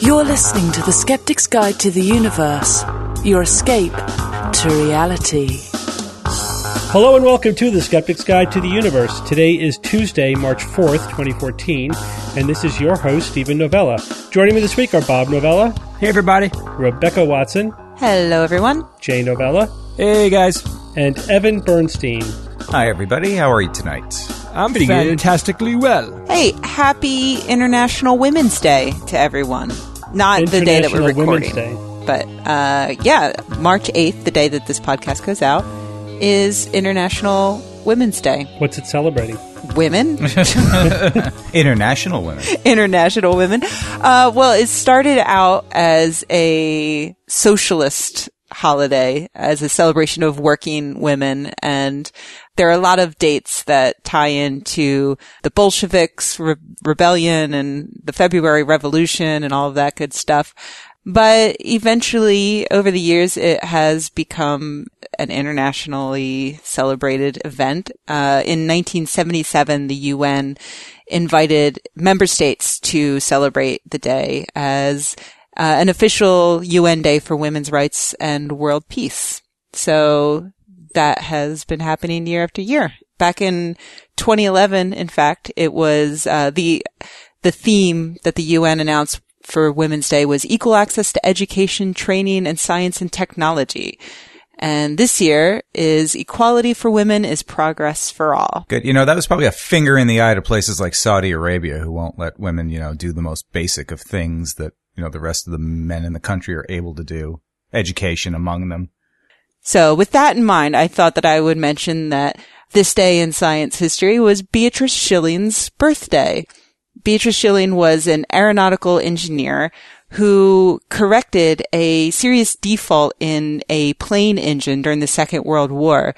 You're listening to The Skeptic's Guide to the Universe, your escape to reality. Hello and welcome to The Skeptic's Guide to the Universe. Today is Tuesday, March 4th, 2014, and this is your host, Stephen Novella. Joining me this week are Bob Novella, Hey, everybody. Rebecca Watson, Hello, everyone. Jay Novella, Hey, guys. and Evan Bernstein. Hi, everybody. How are you tonight? I'm pretty fantastically well. Hey, happy International Women's Day to everyone. Not the day that we're recording. Women's Day. But uh, yeah, March 8th, the day that this podcast goes out, is International Women's Day. What's it celebrating? Women? International women. International Women. Uh, well, it started out as a socialist holiday, as a celebration of working women. And there are a lot of dates that tie into the Bolsheviks re- rebellion and the February Revolution and all of that good stuff. But eventually, over the years, it has become an internationally celebrated event. Uh, in 1977, the UN invited member states to celebrate the day as uh, an official UN Day for women's rights and world peace. So that has been happening year after year. Back in 2011, in fact, it was uh, the the theme that the UN announced for Women's Day was equal access to education, training, and science and technology. And this year is equality for women is progress for all. Good. You know, that was probably a finger in the eye to places like Saudi Arabia who won't let women, you know, do the most basic of things that, you know, the rest of the men in the country are able to do. Education among them. So with that in mind, I thought that I would mention that this day in science history was Beatrice Shilling's birthday. Beatrice Schilling was an aeronautical engineer who corrected a serious default in a plane engine during the Second World War.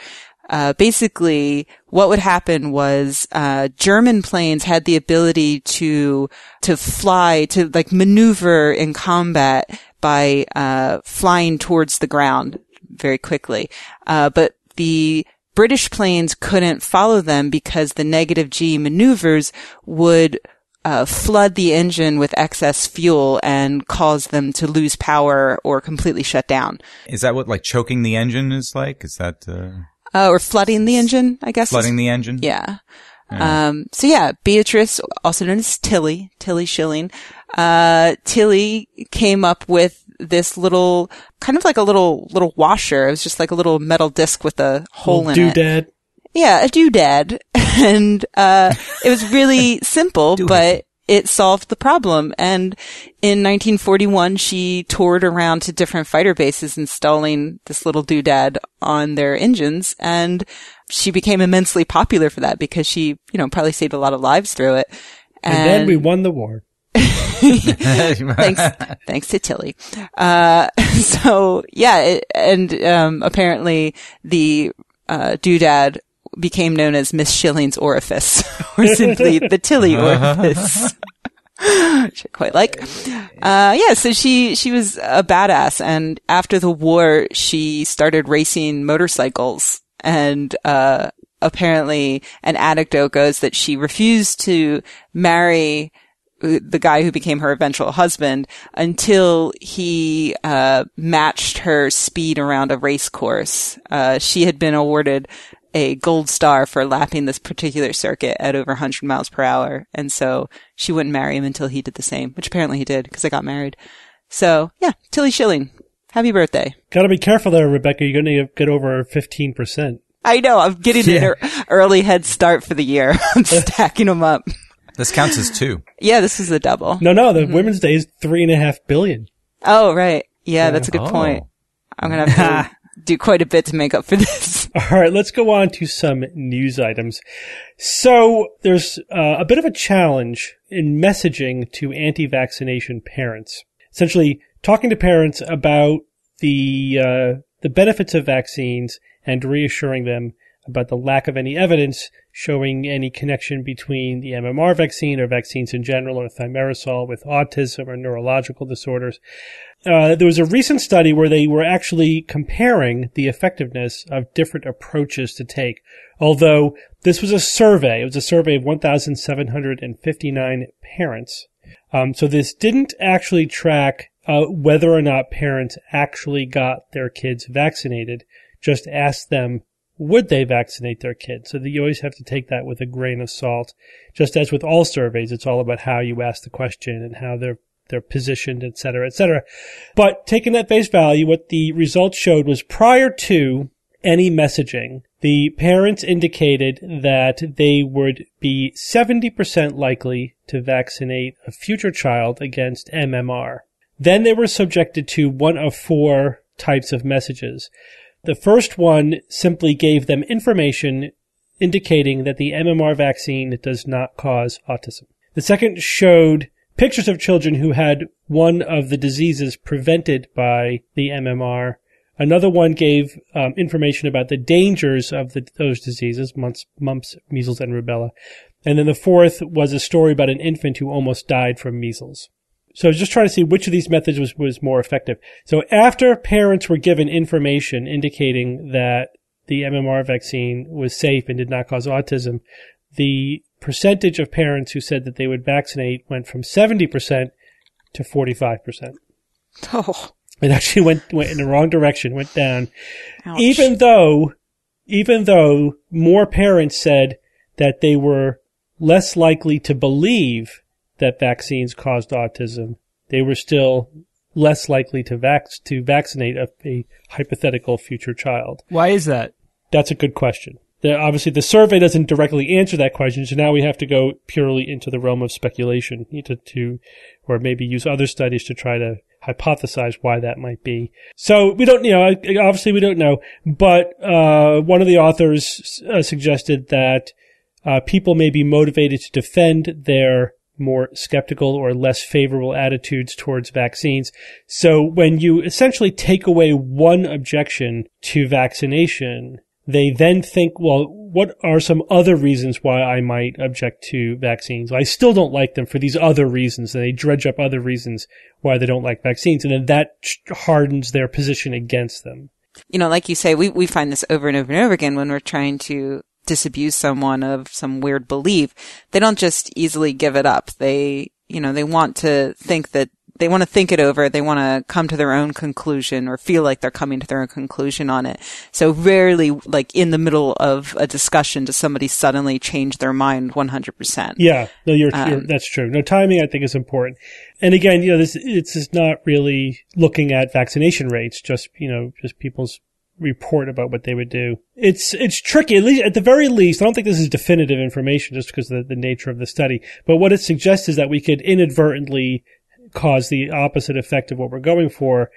Uh, basically, what would happen was uh, German planes had the ability to to fly to like maneuver in combat by uh, flying towards the ground very quickly, uh, but the British planes couldn't follow them because the negative G maneuvers would uh, flood the engine with excess fuel and cause them to lose power or completely shut down. Is that what like choking the engine is like? Is that, uh, Uh, or flooding the engine, I guess. flooding the engine? Yeah. Um, so yeah, Beatrice, also known as Tilly, Tilly Shilling, uh, Tilly came up with this little, kind of like a little, little washer. It was just like a little metal disc with a hole in it. A doodad. Yeah, a doodad. And, uh, it was really simple, but it solved the problem. And in 1941, she toured around to different fighter bases installing this little doodad on their engines. And she became immensely popular for that because she, you know, probably saved a lot of lives through it. And then we won the war. thanks, thanks to Tilly. Uh, so yeah, it, and, um, apparently the, uh, doodad became known as Miss Shilling's orifice, or simply the Tilly orifice. Which I quite like. Uh, yeah, so she, she was a badass. And after the war, she started racing motorcycles and, uh, apparently an anecdote goes that she refused to marry the guy who became her eventual husband until he uh, matched her speed around a race course. Uh, she had been awarded a gold star for lapping this particular circuit at over 100 miles per hour, and so she wouldn't marry him until he did the same, which apparently he did because they got married. So yeah, Tilly Shilling, happy birthday! Gotta be careful there, Rebecca. You're gonna get over 15%. I know I'm getting an early head start for the year. I'm stacking them up. This counts as two. Yeah, this is a double. No, no, the Women's Day is three and a half billion. Oh, right. Yeah, that's a good Oh. point. I'm gonna have to do quite a bit to make up for this. All right, let's go on to some news items. So there's uh, a bit of a challenge in messaging to anti-vaccination parents. Essentially, talking to parents about the uh, the benefits of vaccines and reassuring them about the lack of any evidence showing any connection between the MMR vaccine or vaccines in general or thimerosal with autism or neurological disorders. Uh, there was a recent study where they were actually comparing the effectiveness of different approaches to take. Although this was a survey, it was a survey of 1,759 parents. Um, so this didn't actually track uh, whether or not parents actually got their kids vaccinated. Just asked them would they vaccinate their kids? So that you always have to take that with a grain of salt. Just as with all surveys, it's all about how you ask the question and how they're they're positioned, et cetera, et cetera. But taking at face value, what the results showed was prior to any messaging, the parents indicated that they would be 70% likely to vaccinate a future child against MMR. Then they were subjected to one of four types of messages. The first one simply gave them information indicating that the MMR vaccine does not cause autism. The second showed pictures of children who had one of the diseases prevented by the MMR. Another one gave um, information about the dangers of the, those diseases, mumps, mumps, measles, and rubella. And then the fourth was a story about an infant who almost died from measles. So I was just trying to see which of these methods was, was more effective. So after parents were given information indicating that the MMR vaccine was safe and did not cause autism, the percentage of parents who said that they would vaccinate went from 70% to 45%. Oh. It actually went, went in the wrong direction, went down. Ouch. Even though, even though more parents said that they were less likely to believe that vaccines caused autism, they were still less likely to vac- to vaccinate a, a hypothetical future child. Why is that? That's a good question. The, obviously, the survey doesn't directly answer that question, so now we have to go purely into the realm of speculation to, to or maybe use other studies to try to hypothesize why that might be. So we don't, you know, obviously we don't know, but uh, one of the authors uh, suggested that uh, people may be motivated to defend their more skeptical or less favorable attitudes towards vaccines. So when you essentially take away one objection to vaccination, they then think, well, what are some other reasons why I might object to vaccines? I still don't like them for these other reasons. And they dredge up other reasons why they don't like vaccines. And then that hardens their position against them. You know, like you say, we, we find this over and over and over again when we're trying to disabuse someone of some weird belief. They don't just easily give it up. They, you know, they want to think that they want to think it over. They want to come to their own conclusion or feel like they're coming to their own conclusion on it. So rarely, like in the middle of a discussion, does somebody suddenly change their mind 100%. Yeah, no, you're, um, you're, that's true. No, timing I think is important. And again, you know, this, it's not really looking at vaccination rates, just, you know, just people's report about what they would do. It's it's tricky. At least at the very least, I don't think this is definitive information just because of the, the nature of the study. But what it suggests is that we could inadvertently cause the opposite effect of what we're going for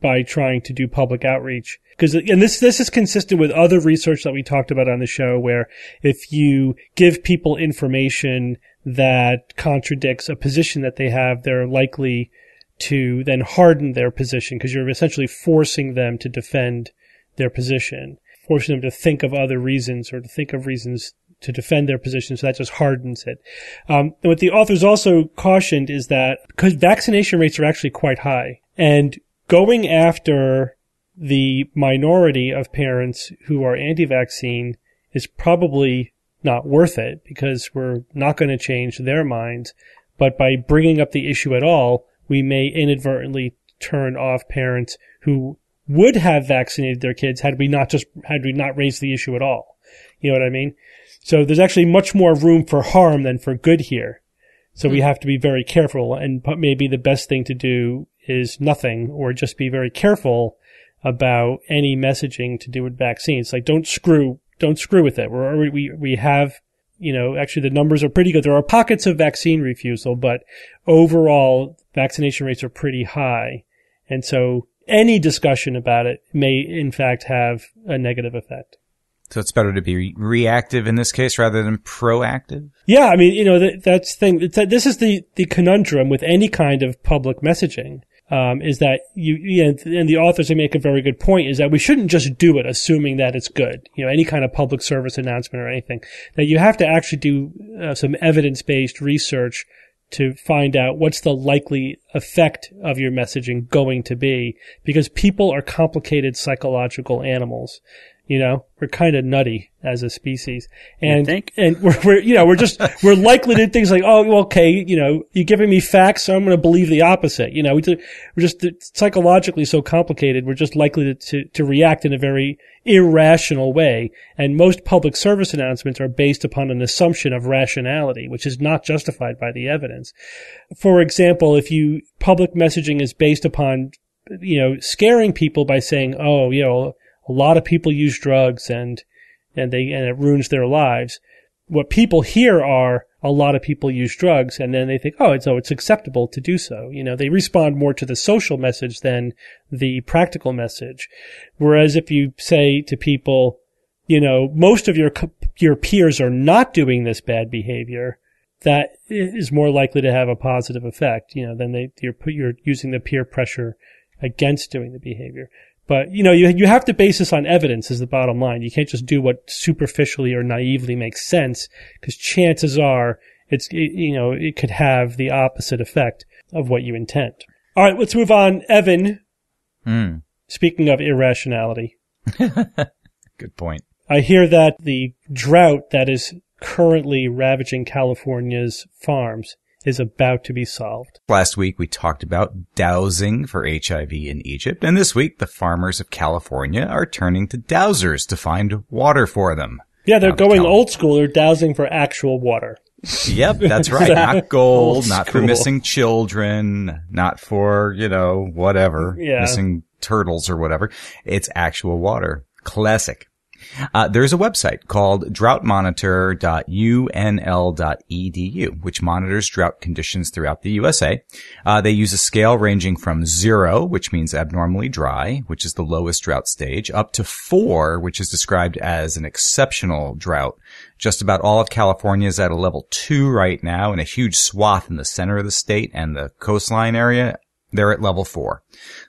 by trying to do public outreach. Because, and this, this is consistent with other research that we talked about on the show where if you give people information that contradicts a position that they have, they're likely to then harden their position because you're essentially forcing them to defend their position, forcing them to think of other reasons or to think of reasons to defend their position. So that just hardens it. Um, and what the authors also cautioned is that because vaccination rates are actually quite high and going after the minority of parents who are anti-vaccine is probably not worth it because we're not going to change their minds. But by bringing up the issue at all, we may inadvertently turn off parents who would have vaccinated their kids had we not just had we not raised the issue at all. You know what I mean? So there's actually much more room for harm than for good here. So we hmm. have to be very careful and maybe the best thing to do is nothing or just be very careful about any messaging to do with vaccines. Like don't screw, don't screw with it. We're, we, we have, you know, actually the numbers are pretty good. There are pockets of vaccine refusal, but overall vaccination rates are pretty high. And so any discussion about it may in fact have a negative effect. So it's better to be reactive in this case rather than proactive. Yeah, I mean, you know, that, that's thing. This is the the conundrum with any kind of public messaging. Um, is that you, you know, and the authors they make a very good point is that we shouldn't just do it assuming that it's good. You know, any kind of public service announcement or anything that you have to actually do uh, some evidence based research to find out what's the likely effect of your messaging going to be because people are complicated psychological animals. You know, we're kind of nutty as a species, and and we're, we're you know we're just we're likely to do things like oh okay you know you're giving me facts, so I'm going to believe the opposite. You know, we do, we're just psychologically so complicated. We're just likely to, to to react in a very irrational way, and most public service announcements are based upon an assumption of rationality, which is not justified by the evidence. For example, if you public messaging is based upon you know scaring people by saying oh you know a lot of people use drugs and and they and it ruins their lives. What people hear are a lot of people use drugs, and then they think, oh, it's oh, it's acceptable to do so. You know, they respond more to the social message than the practical message. Whereas if you say to people, you know, most of your your peers are not doing this bad behavior, that is more likely to have a positive effect. You know, than they you're you're using the peer pressure against doing the behavior. But, you know, you, you have to base this on evidence is the bottom line. You can't just do what superficially or naively makes sense because chances are it's, it, you know, it could have the opposite effect of what you intend. All right, let's move on. Evan, Mm. speaking of irrationality, Good point. I hear that the drought that is currently ravaging California's farms is about to be solved. Last week we talked about dowsing for HIV in Egypt, and this week the farmers of California are turning to dowsers to find water for them. Yeah, they're Now, going Cal- old school. They're dowsing for actual water. Yep, that's right. Not gold, not for missing children, not for, you know, whatever, Yeah. missing turtles or whatever. It's actual water. Classic. Uh, there's a website called droughtmonitor.unl.edu, which monitors drought conditions throughout the USA. Uh, they use a scale ranging from zero, which means abnormally dry, which is the lowest drought stage, up to four, which is described as an exceptional drought. Just about all of California is at a level two right now, and a huge swath in the center of the state and the coastline area, they're at level four.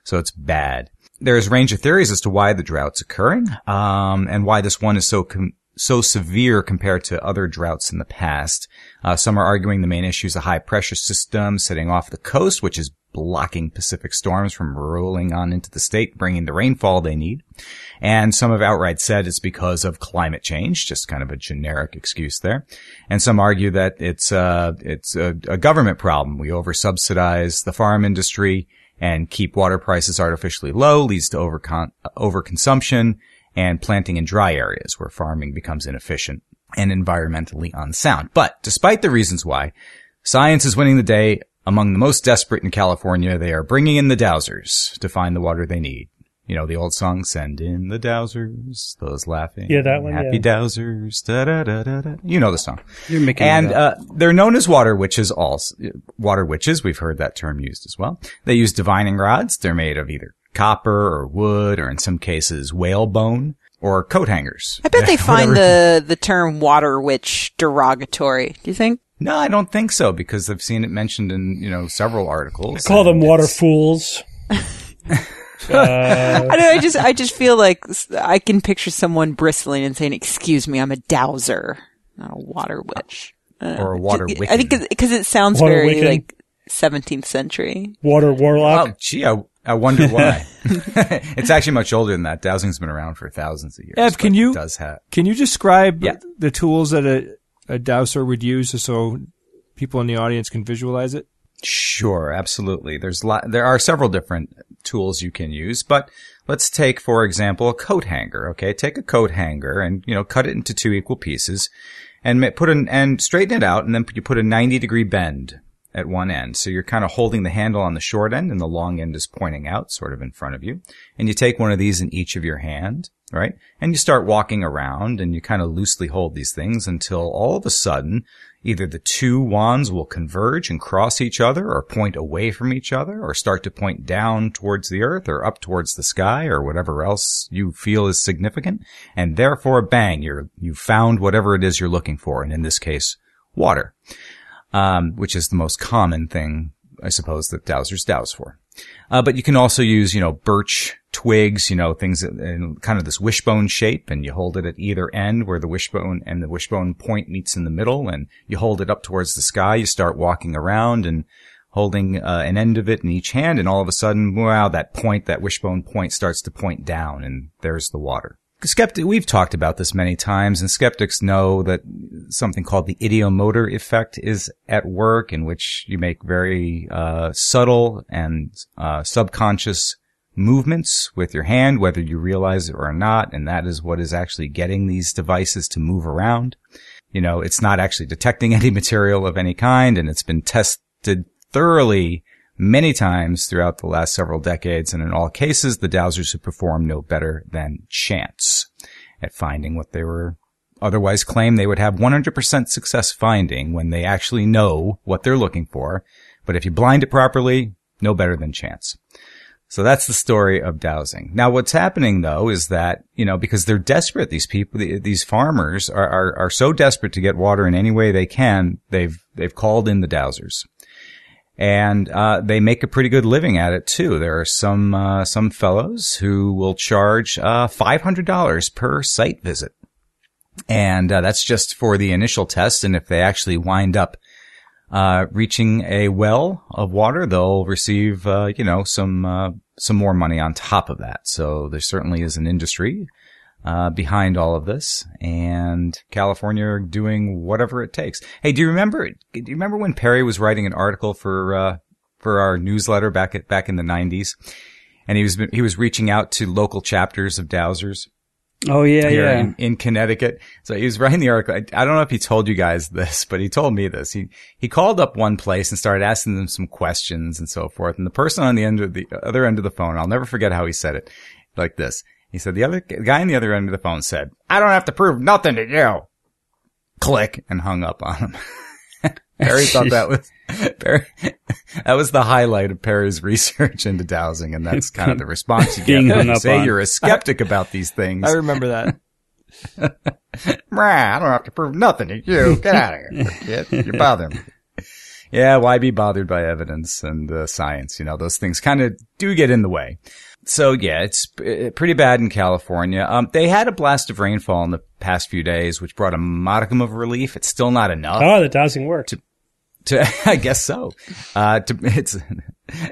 So it's bad. There's a range of theories as to why the drought's occurring, um, and why this one is so com- so severe compared to other droughts in the past. Uh, some are arguing the main issue is a high pressure system sitting off the coast, which is blocking Pacific storms from rolling on into the state, bringing the rainfall they need. And some have outright said it's because of climate change, just kind of a generic excuse there. And some argue that it's uh, it's a, a government problem. We oversubsidize the farm industry and keep water prices artificially low, leads to overcon- overconsumption and planting in dry areas where farming becomes inefficient and environmentally unsound. But despite the reasons why, science is winning the day. Among the most desperate in California, they are bringing in the dowsers to find the water they need. You know the old song, "Send in the dowsers," those laughing, Yeah, that one, happy yeah. dowsers. Da da da da da. You know the song. You're making And it up. uh, they're known as water witches. Also, water witches. We've heard that term used as well. They use divining rods. They're made of either copper or wood, or in some cases whalebone or coat hangers. I bet they find the, the term water witch derogatory. Do you think? No, I don't think so because I've seen it mentioned in you know several articles. Call them water fools. uh, I don't know. I just, I just feel like I can picture someone bristling and saying, "Excuse me, I'm a dowser, not a water witch." or a water Just- I think because it sounds Water very Wiccan? like 17th century. water warlock. Oh, gee, I, I wonder why. it's actually much older than that. Dowsing's been around for thousands of years. Ev, can you- it does have Can you describe Yeah. the tools that a, a dowser would use so people in the audience can visualize it? Sure, absolutely. There's lot, there are several different tools you can use, but let's take, for example, a coat hanger. Okay, take a coat hanger and you know cut it into two equal pieces, and put an and straighten it out, and then you put a 90 degree bend at one end. So you're kind of holding the handle on the short end, and the long end is pointing out, sort of in front of you. And you take one of these in each of your hand, right? And you start walking around, and you kind of loosely hold these things until all of a sudden Either the two wands will converge and cross each other or point away from each other or start to point down towards the earth or up towards the sky or whatever else you feel is significant. And therefore, bang, you're, you found whatever it is you're looking for. And in this case, water, um, which is the most common thing, I suppose, that dowsers douse for. Uh, but you can also use, you know, birch twigs, you know, things in kind of this wishbone shape, and you hold it at either end where the wishbone and the wishbone point meets in the middle, and you hold it up towards the sky. You start walking around and holding uh, an end of it in each hand, and all of a sudden, wow, that point, that wishbone point starts to point down, and there's the water. skeptic, we've talked about this many times and skeptics know that something called the ideomotor effect is at work in which you make very, uh, subtle and, uh, subconscious movements with your hand, whether you realize it or not. And that is what is actually getting these devices to move around. You know, it's not actually detecting any material of any kind and it's been tested thoroughly many times throughout the last several decades, and in all cases, the dowsers have performed no better than chance at finding what they were otherwise claim they would have 100% success finding when they actually know what they're looking for. But if you blind it properly, no better than chance. So that's the story of dowsing. Now what's happening though is that, you know, because they're desperate, these people, these farmers are, are, are so desperate to get water in any way they can, they've, they've called in the dowsers and uh, they make a pretty good living at it too. There are some uh, some fellows who will charge uh, five hundred dollars per site visit, and uh, that's just for the initial test. And if they actually wind up uh, reaching a well of water, they'll receive uh, you know some some more money on top of that. So there certainly is an industry uh, behind all of this, and California doing whatever it takes. Hey, do you remember? Do you remember when Perry was writing an article for uh, for our newsletter back at back in the '90s, and he was he was reaching out to local chapters of Dowsers. Oh yeah, yeah. In, in, Connecticut, so he was writing the article. I, I, don't know if he told you guys this, but he told me this. He he called up one place and started asking them some questions and so forth. And the person on the end of the other end of the phone, I'll never forget how he said it, like this. He said, the other the guy on the other end of the phone said, I don't have to prove nothing to you. Click and hung up on him. Perry thought that was, Perry, that was the highlight of Perry's research into dowsing. And that's kind of the response you get when you say on. you're a skeptic about these things. I remember that. I don't have to prove nothing to you. Get out of here, kid. You're bothering me. Yeah, why be bothered by evidence and uh, science? You know, those things kind of do get in the way so yeah, it's uh, pretty bad in California. Um, they had a blast of rainfall in the past few days, which brought a modicum of relief. It's still not enough. Oh, that doesn't work. To, to I guess so. Uh, to, it's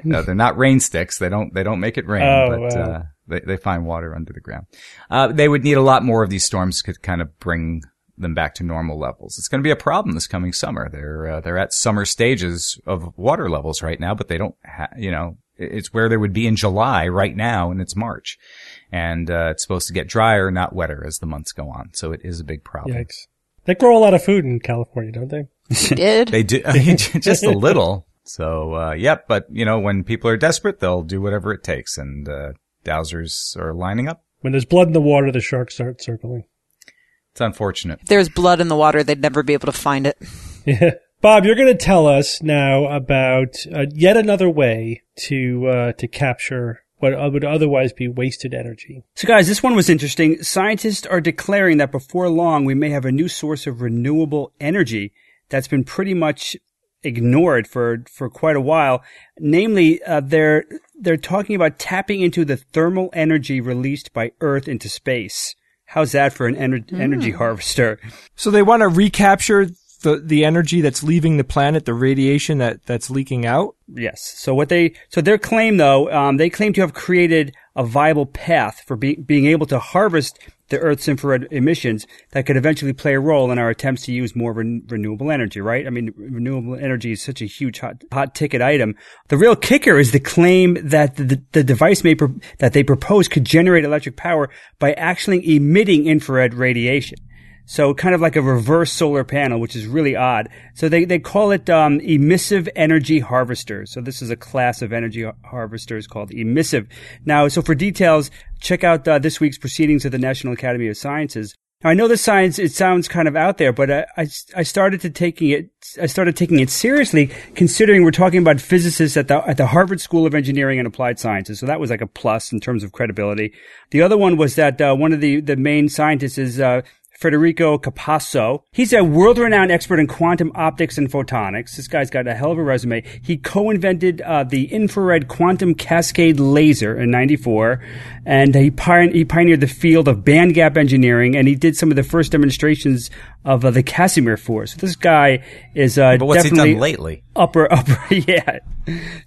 no, they're not rain sticks. They don't they don't make it rain, oh, but wow. uh, they they find water under the ground. Uh, they would need a lot more of these storms to kind of bring them back to normal levels. It's going to be a problem this coming summer. They're uh, they're at summer stages of water levels right now, but they don't ha- you know it's where they would be in July right now, and it's March, and uh, it's supposed to get drier, not wetter, as the months go on. So it is a big problem. Yikes! They grow a lot of food in California, don't they? They did. they do just a little. So uh, yep, but you know when people are desperate, they'll do whatever it takes, and uh, dowsers are lining up. When there's blood in the water, the sharks start circling. It's unfortunate. If there's blood in the water, they'd never be able to find it. Yeah. Bob, you're going to tell us now about uh, yet another way to uh, to capture what would otherwise be wasted energy. So, guys, this one was interesting. Scientists are declaring that before long we may have a new source of renewable energy that's been pretty much ignored for for quite a while. Namely, uh, they're they're talking about tapping into the thermal energy released by Earth into space. How's that for an ener- mm. energy harvester? So they want to recapture the the energy that's leaving the planet, the radiation that that's leaking out. Yes. So what they so their claim though, um, they claim to have created a viable path for be, being able to harvest the Earth's infrared emissions that could eventually play a role in our attempts to use more ren- renewable energy. Right? I mean, renewable energy is such a huge hot hot ticket item. The real kicker is the claim that the, the device pro- that they propose could generate electric power by actually emitting infrared radiation. So kind of like a reverse solar panel, which is really odd. So they, they call it um, emissive energy harvesters. So this is a class of energy harvesters called emissive. Now, so for details, check out uh, this week's proceedings of the National Academy of Sciences. Now, I know the science, it sounds kind of out there, but I, I, I, started to taking it, I started taking it seriously considering we're talking about physicists at the, at the Harvard School of Engineering and Applied Sciences. So that was like a plus in terms of credibility. The other one was that, uh, one of the, the main scientists is, uh, Federico Capasso. He's a world-renowned expert in quantum optics and photonics. This guy's got a hell of a resume. He co-invented uh, the infrared quantum cascade laser in '94, and he, pioneered the field of bandgap engineering. And he did some of the first demonstrations of uh, the Casimir Force. This guy is uh, But what's he definitely done lately? upper upper yeah.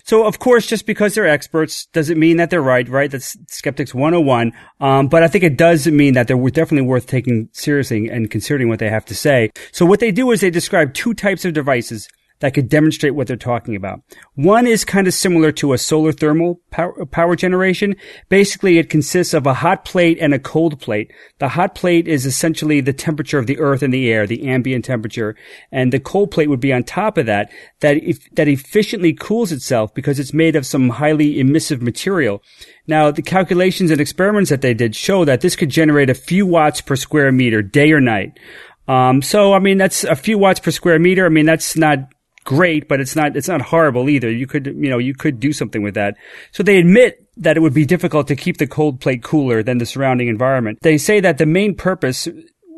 So of course, just because they're experts doesn't mean that they're right. Right? That's Skeptics 101. Um, but I think it does mean that they're definitely worth taking seriously and considering what they have to say. So what they do is they describe two types of devices that could demonstrate what they're talking about. One is kind of similar to a solar thermal power, power, generation. Basically, it consists of a hot plate and a cold plate. The hot plate is essentially the temperature of the earth and the air, the ambient temperature, and the cold plate would be on top of that, that if, that efficiently cools itself because it's made of some highly emissive material. Now, the calculations and experiments that they did show that this could generate a few watts per square meter, day or night. Um, so, I mean, that's a few watts per square meter. I mean, that's not great, but it's not, it's not horrible either. You could, you know, you could do something with that. So they admit that it would be difficult to keep the cold plate cooler than the surrounding environment. They say that the main purpose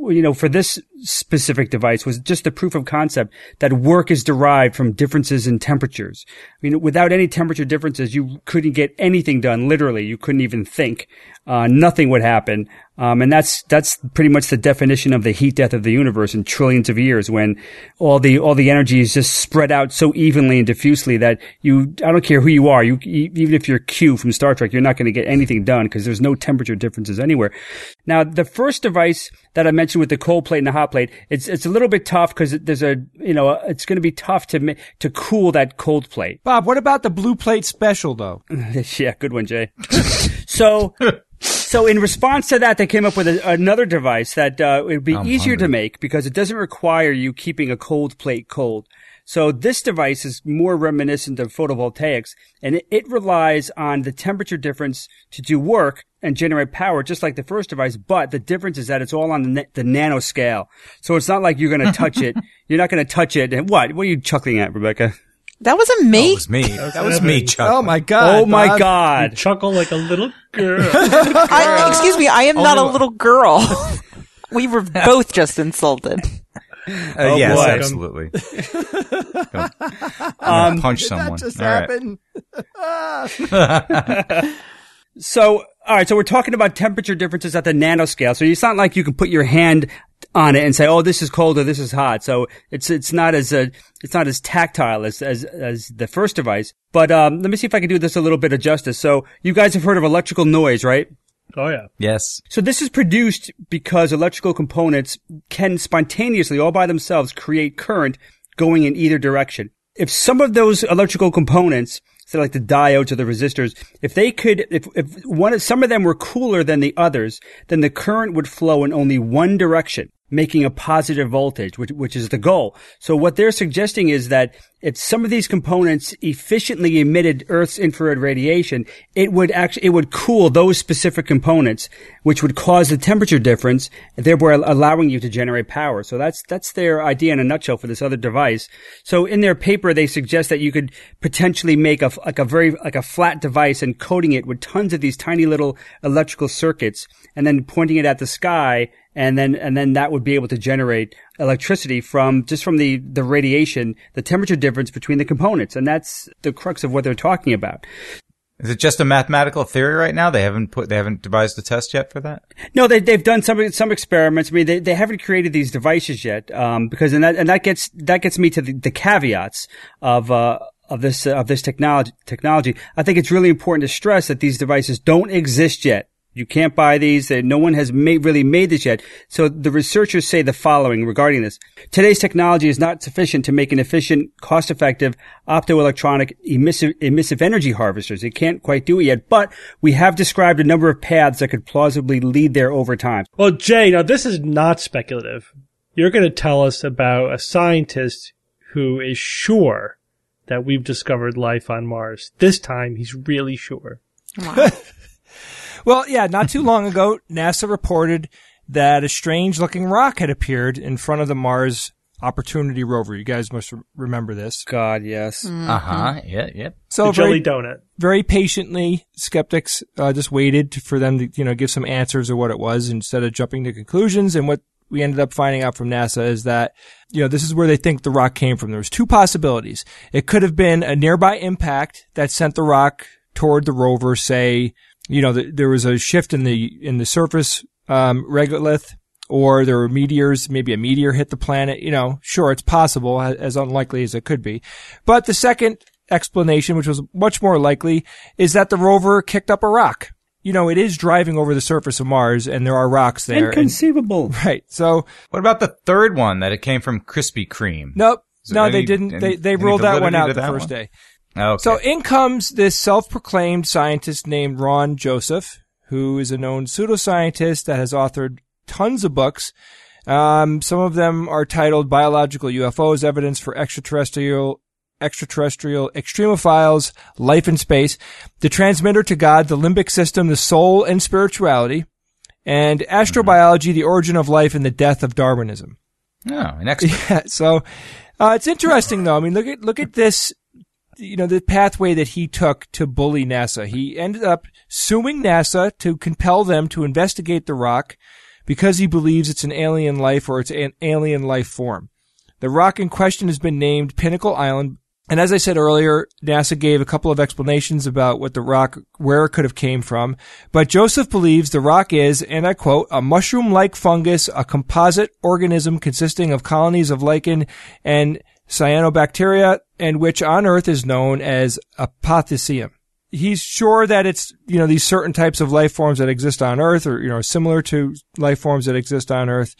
you know, for this specific device was just the proof of concept that work is derived from differences in temperatures. I mean, without any temperature differences, you couldn't get anything done. Literally, you couldn't even think. Uh, nothing would happen. Um, and that's, that's pretty much the definition of the heat death of the universe in trillions of years when all the, all the energy is just spread out so evenly and diffusely that you, I don't care who you are, you, even if you're Q from Star Trek, you're not going to get anything done because there's no temperature differences anywhere. Now, the first device that I mentioned with the cold plate and the hot plate, it's, it's a little bit tough because there's a, you know, it's going to be tough to, to cool that cold plate. Bob, what about the blue plate special though? yeah, good one, Jay. so, so in response to that, they came up with a, another device that uh, it would be I'm easier hungry. to make because it doesn't require you keeping a cold plate cold. So this device is more reminiscent of photovoltaics and it, it relies on the temperature difference to do work and generate power just like the first device. But the difference is that it's all on the, na- the nano scale. So it's not like you're going to touch it. You're not going to touch it. And what? What are you chuckling at, Rebecca? That wasn't That me. was me. That was me, Chuck. Oh my god! oh my Bob. God. Chuckle like a little girl. I, excuse me, I am oh, not a little girl. we were both just insulted. Uh, yes, boy. absolutely. Go- gonna punch someone. That just All right. So, all right. So we're talking about temperature differences at the nanoscale. So it's not like you can put your hand on it and say, "Oh, this is cold or this is hot." So it's it's not as uh, it's not as tactile as as as the first device. But um, let me see if I can do this a little bit of justice. So you guys have heard of electrical noise, right? Oh yeah. Yes. So this is produced because electrical components can spontaneously, all by themselves, create current going in either direction. If some of those electrical components, so like the diodes or the resistors, if they could, if, if one, some of them were cooler than the others, then the current would flow in only one direction, making a positive voltage, which, which is the goal. So what they're suggesting is that if some of these components efficiently emitted Earth's infrared radiation, it would actually, it would cool those specific components, which would cause the temperature difference, thereby allowing you to generate power. So that's, that's their idea in a nutshell for this other device. So in their paper, they suggest that you could potentially make a, like a very, like a flat device and coating it with tons of these tiny little electrical circuits and then pointing it at the sky and then and then that would be able to generate electricity from just from the the radiation, the temperature difference between the components, and that's the crux of what they're talking about. Is it just a mathematical theory right now? They haven't put, they haven't devised a test yet for that? No, they they've done some some experiments. I mean, they they haven't created these devices yet, um, because and that and that gets that gets me to the, the caveats of. Uh, of this uh, of this technology technology, I think it's really important to stress that these devices don't exist yet. You can't buy these. No one has made, really made this yet. So the researchers say the following regarding this. Today's technology is not sufficient to make an efficient, cost-effective optoelectronic emissive, emissive energy harvesters. It can't quite do it yet, but we have described a number of paths that could plausibly lead there over time. Well, Jay, now this is not speculative. You're going to tell us about a scientist who is sure that we've discovered life on Mars. This time, he's really sure. Well, yeah, not too long ago, NASA reported that a strange looking rock had appeared in front of the Mars Opportunity rover. You guys must re- remember this. God, yes. Uh huh. Yeah. Yep. So the very, jelly donut. very patiently, skeptics uh, just waited for them to, you know, give some answers or what it was instead of jumping to conclusions. And what we ended up finding out from NASA is that, you know, this is where they think the rock came from. There was two possibilities. It could have been a nearby impact that sent the rock toward the rover. Say, you know, th there was a shift in the in the surface um, regolith or there were meteors, maybe a meteor hit the planet. You know, sure, it's possible, as unlikely as it could be. But the second explanation, which was much more likely, is that the rover kicked up a rock. You know, it is driving over the surface of Mars and there are rocks there. and- Inconceivable. right. So, What about the third one that it came from Krispy Kreme? nope. Is No, any- they didn't. any- They, they ruled that one out the that first one? day. Okay. So in comes this self-proclaimed scientist named Rhawn Joseph, who is a known pseudoscientist that has authored tons of books. Um, some of them are titled "Biological UFOs: Evidence for Extraterrestrial." Extraterrestrial extremophiles, life in space, the transmitter to God, the limbic system, the soul and spirituality, and astrobiology, the origin of life and the death of Darwinism. oh, an expert. Yeah, so uh, it's interesting though. I mean, look at look at this. You know, the pathway that he took to bully NASA. He ended up suing NASA to compel them to investigate the rock because he believes it's an alien life or it's an alien life form. The rock in question has been named Pinnacle Island. And as I said earlier, NASA gave a couple of explanations about what the rock, where it could have came from. But Joseph believes the rock is, and I quote, a mushroom-like fungus, a composite organism consisting of colonies of lichen and cyanobacteria, and which on Earth is known as apothecium. He's sure that it's, you know, these certain types of life forms that exist on Earth or, you know, similar to life forms that exist on Earth.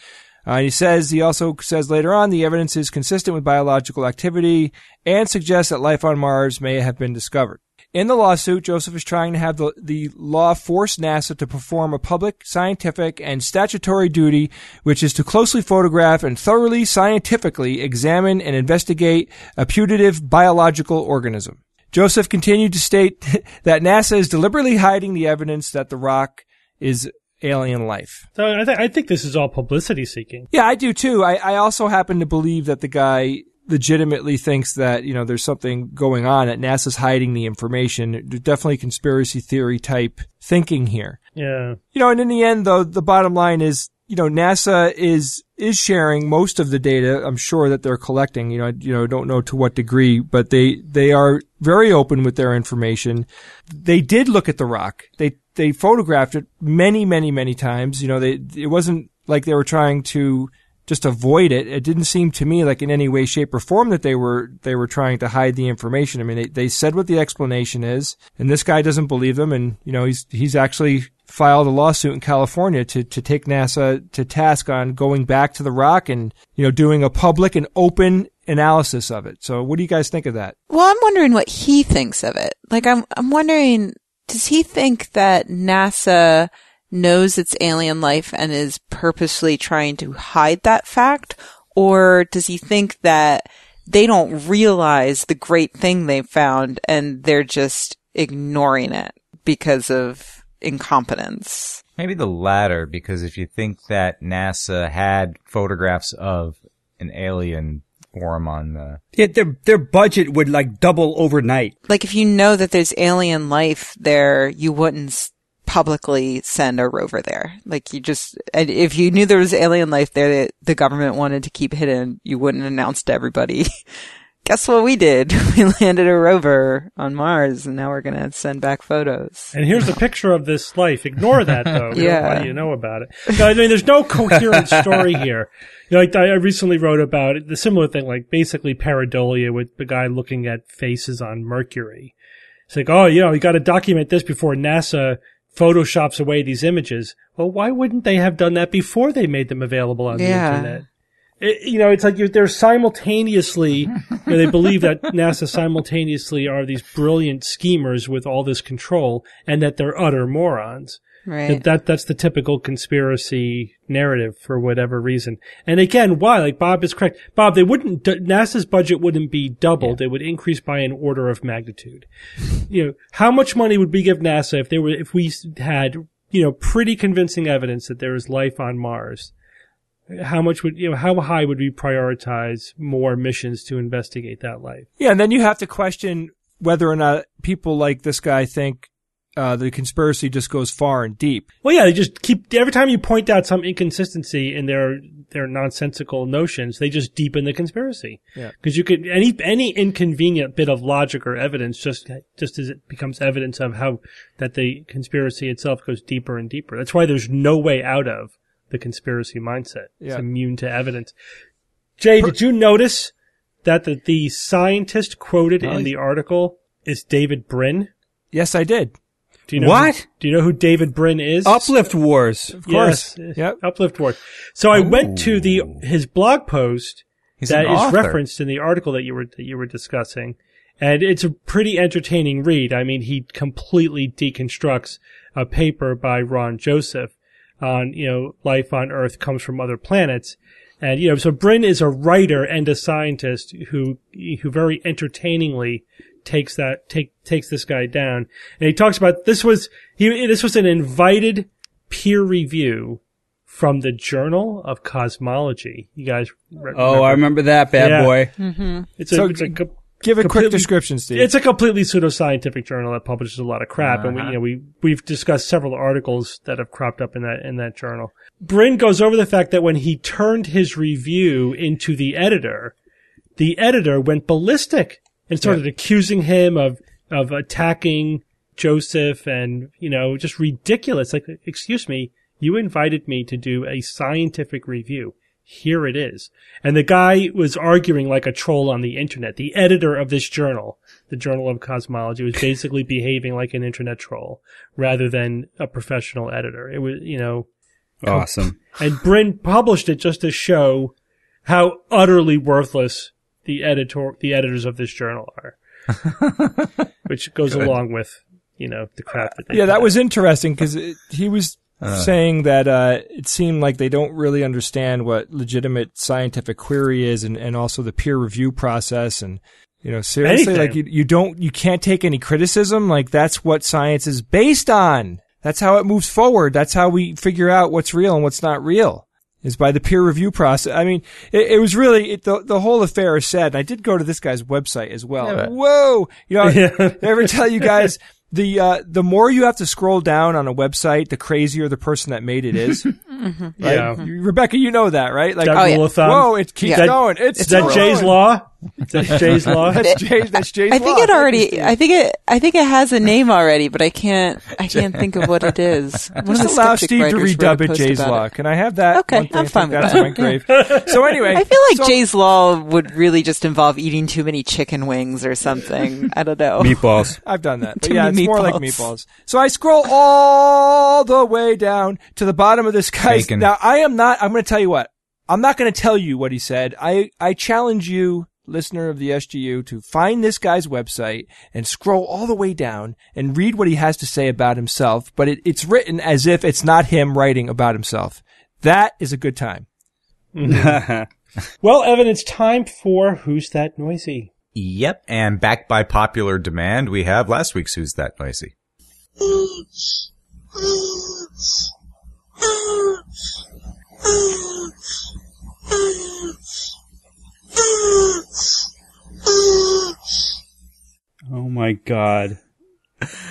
Uh, he says, he also says later on, the evidence is consistent with biological activity and suggests that life on Mars may have been discovered. In the lawsuit, Joseph is trying to have the, the law force NASA to perform a public, scientific, and statutory duty, which is to closely photograph and thoroughly scientifically examine and investigate a putative biological organism. Joseph continued to state that NASA is deliberately hiding the evidence that the rock is alien life. So I, th- I think this is all publicity seeking. Yeah, I do too. I, I also happen to believe that the guy legitimately thinks that, you know, there's something going on, that NASA's hiding the information. Definitely conspiracy theory type thinking here. Yeah. You know, and in the end though, the bottom line is, you know, NASA is, is sharing most of the data. I'm sure that they're collecting, you know, I, you know, don't know to what degree, but they, they are very open with their information. They did look at the rock. They, they photographed it many, many, many times. You know, they, it wasn't like they were trying to just avoid it. It didn't seem to me like in any way, shape, or form that they were they were trying to hide the information. I mean, they, they said what the explanation is, and this guy doesn't believe them, and you know he's he's actually filed a lawsuit in California to to take NASA to task on going back to the rock and you know doing a public and open analysis of it. So, what do you guys think of that? Well, I'm wondering what he thinks of it. Like, I'm, I'm wondering, does he think that NASA knows it's alien life and is purposely trying to hide that fact? Or does he think that they don't realize the great thing they found and they're just ignoring it because of incompetence? Maybe the latter, because if you think that NASA had photographs of an alien form on the Yeah, their their budget would like double overnight. Like, if you know that there's alien life there, you wouldn't s- publicly send a rover there. Like, you just, and if you knew there was alien life there that the government wanted to keep hidden, you wouldn't announce to everybody. Guess what we did? We landed a rover on Mars and now we're going to send back photos. And here's a picture of this life. Ignore that though. We don't Yeah. want you to know about it. No, I mean, there's no coherent story here. You know, like I I recently wrote about the similar thing, like basically pareidolia with the guy looking at faces on Mercury. It's like, oh, you know, you got to document this before NASA photoshops away these images. Well, why wouldn't they have done that before they made them available on Yeah. the internet? It, you know, it's like they're simultaneously, you know, they believe that NASA simultaneously are these brilliant schemers with all this control and that they're utter morons. Right. That, that that's the typical conspiracy narrative for whatever reason. And again, why? Like Bob is correct. Bob, they wouldn't NASA's budget wouldn't be doubled. It would increase by an order of magnitude. you know, how much money would we give NASA if they were if we had you know pretty convincing evidence that there is life on Mars? How much would you know? How high would we prioritize more missions to investigate that life? Yeah, and then you have to question whether or not people like this guy think uh, the conspiracy just goes far and deep. Well, yeah, they just keep every time you point out some inconsistency in their their nonsensical notions, they just deepen the conspiracy. Yeah. because you could any any inconvenient bit of logic or evidence just just as it becomes evidence of how that the conspiracy itself goes deeper and deeper. That's why there's no way out of the conspiracy mindset. It's Yeah. immune to evidence. Jay, did you notice that the, the scientist quoted in the article is David Brin? Yes, I did. Do you know What? Who, do you know who David Brin is? Uplift Wars. Of course. Yes. Yep. Uplift Wars. So I went to the his blog post He's that is referenced in the article that you were that you were discussing, and it's a pretty entertaining read. I mean, he completely deconstructs a paper by Rhawn Joseph on you know life on Earth comes from other planets, and you know so Brin is a writer and a scientist who who very entertainingly takes that take takes this guy down, and he talks about this was he this was an invited peer review from the Journal of Cosmology. You guys, re- Oh, I remember that bad Yeah. boy. It's a, So it's a co- Give a quick description, Steve. it's a completely pseudoscientific journal that publishes a lot of crap, and we, Uh-huh. you know, we we've discussed several articles that have cropped up in that in that journal. Brin goes over the fact that when he turned his review into the editor, the editor went ballistic and started accusing him of of attacking Joseph, and you know, just ridiculous. Like, excuse me, you invited me to do a scientific review. Here it is. And the guy was arguing like a troll on the internet. The editor of this journal, the Journal of Cosmology, was basically behaving like an internet troll rather than a professional editor. It was, you know, Awesome. and Brin published it just to show how utterly worthless the editor, the editors of this journal are. Which goes along with, you know, the crap that they yeah, that out. was interesting because he was saying that uh, it seemed like they don't really understand what legitimate scientific query is, and, and also the peer review process, and you know, seriously, Anything. like you, you don't, you can't take any criticism. Like that's what science is based on. That's how it moves forward. That's how we figure out what's real and what's not real. Is by the peer review process. I mean, it, it was really it, the the whole affair is sad. And I did go to this guy's website as well. Yeah, Whoa, you know, Yeah. I ever tell you guys the uh, the more you have to scroll down on a website, the crazier the person that made it is. Right? Yeah. Rebecca, you know that, right? Like, That Oh, yeah. rule of thumb. whoa, it keeps Yeah. going. It's Is that Jay's law? Is that Jay's law? That's Jay's. That's Jay's. I think law. it Thank you, already. I think it. I think it has a name already, but I can't. I can't think of what it is. One of the Just allow Steve to redub it Jay's law. it. Can I have that? Okay, I'm fine with that's that. my grave. So anyway, I feel like so- Jay's law would really just involve eating too many chicken wings or something. I don't know. Meatballs. I've done that. But Too yeah, it's many more like meatballs. meatballs. So I scroll all the way down to the bottom of this guy's. Bacon. Now I am not, I'm going to tell you what. I'm not going to tell you what he said. I, I challenge you, listener of the SGU, to find this guy's website and scroll all the way down and read what he has to say about himself. But it, it's written as if it's not him writing about himself. That is a good time. Mm-hmm. Well, Evan, it's time for Who's That Noisy? Yep. And backed by popular demand, we have last week's Who's That Noisy? Oh my god.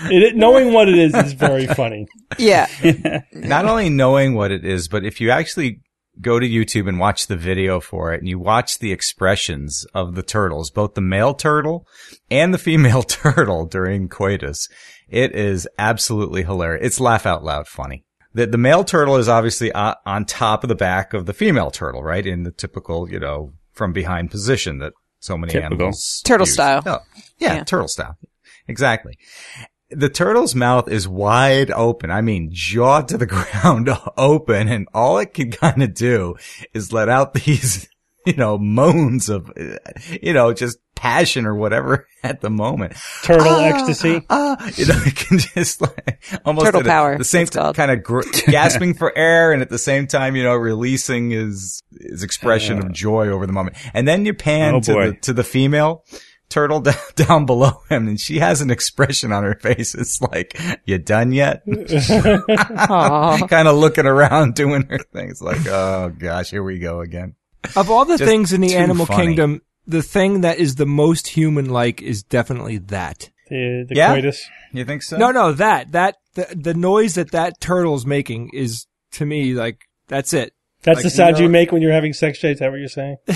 It, knowing what it is is very funny. Yeah. Not only knowing what it is, but if you actually go to YouTube and watch the video for it and you watch the expressions of the turtles, both the male turtle and the female turtle during coitus, it is absolutely hilarious. It's laugh out loud funny. The, the male turtle is obviously uh, on top of the back of the female turtle, right? In the typical, you know, from behind position that so many Typical. animals Turtle use. style. Oh, yeah, Yeah. turtle style. Exactly. The turtle's mouth is wide open. I mean, jaw to the ground open. And all it can kind of do is let out these, you know, moans of, uh, you know, just passion or whatever at the moment. Turtle Ah, ecstasy. Ah, you know, it can just like almost Turtle at a- power, the same it's kind of gr- gasping for air and at the same time, you know, releasing his, his expression of joy over the moment. And then you pan Oh, to boy. the, to the female turtle down, down below him and she has an expression on her face. It's like, you done yet? Kind of looking around doing her thing. It's like, oh gosh, here we go again. Of all the Just things in the animal funny. kingdom, the thing that is the most human-like is definitely that. The, the Yeah? coitus. You think so? No, no, that that the, the noise that that turtle's making is to me like that's it. That's Like, the sound you you make when you're having sex, Jay. Is that what you're saying?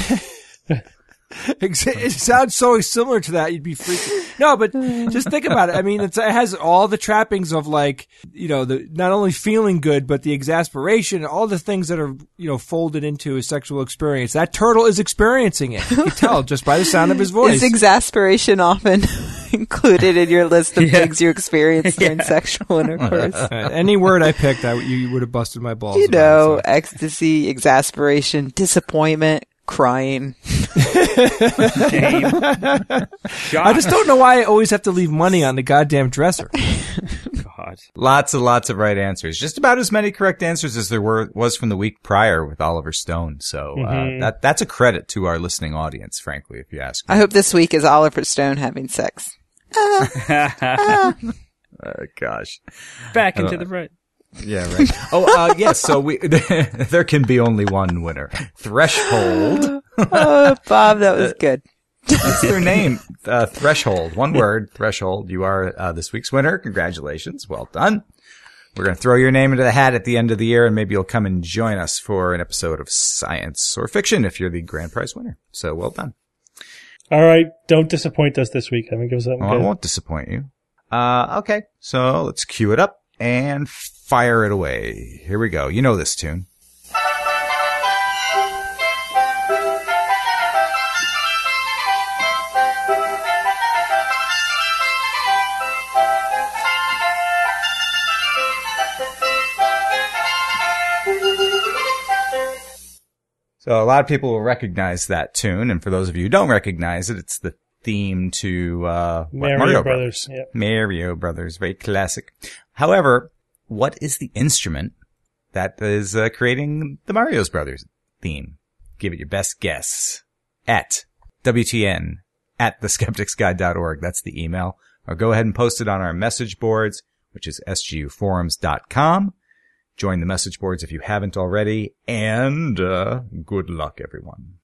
it sounds so similar to that. You'd be freaking. No, but just think about it. I mean, it has all the trappings of like, you know, the not only feeling good, but the exasperation, all the things that are, you know, folded into a sexual experience. That turtle is experiencing it. You can tell just by the sound of his voice. Is exasperation often included in your list of Yeah. things you experience during sexual intercourse? Any word I picked, I, you would have busted my balls. you about, know, so. ecstasy, exasperation, disappointment, crying. I just don't know why I always have to leave money on the goddamn dresser. God. Lots and lots of right answers. Just about as many correct answers as there were was from the week prior with Oliver Stone. So uh, Mhm. that that's a credit to our listening audience, frankly, if you ask me. I hope this week is Oliver Stone having sex. Oh, gosh. Back into the right. Yeah, right. Oh, uh, yes. So we there can be only one winner. Threshold. oh, Bob, that was good. That's their name. Uh, threshold. One word. Threshold. You are uh, this week's winner. Congratulations. Well done. We're going to throw your name into the hat at the end of the year, and maybe you'll come and join us for an episode of science or fiction if you're the grand prize winner. So well done. All right, don't disappoint us this week. I mean, give us something Well, I won't disappoint you. Uh, okay. So let's cue it up and fire it away. Here we go. You know this tune. So a lot of people will recognize that tune, and for those of you who don't recognize it, it's the theme to uh, what, Mario Brothers, yeah. Mario Brothers, very classic. However, what is the instrument that is uh, creating the Mario's Brothers theme? Give it your best guess at WTN at theskepticsguide.org. That's the email. Or go ahead and post it on our message boards, which is sguforums.com. Join the message boards if you haven't already, and uh, good luck, everyone.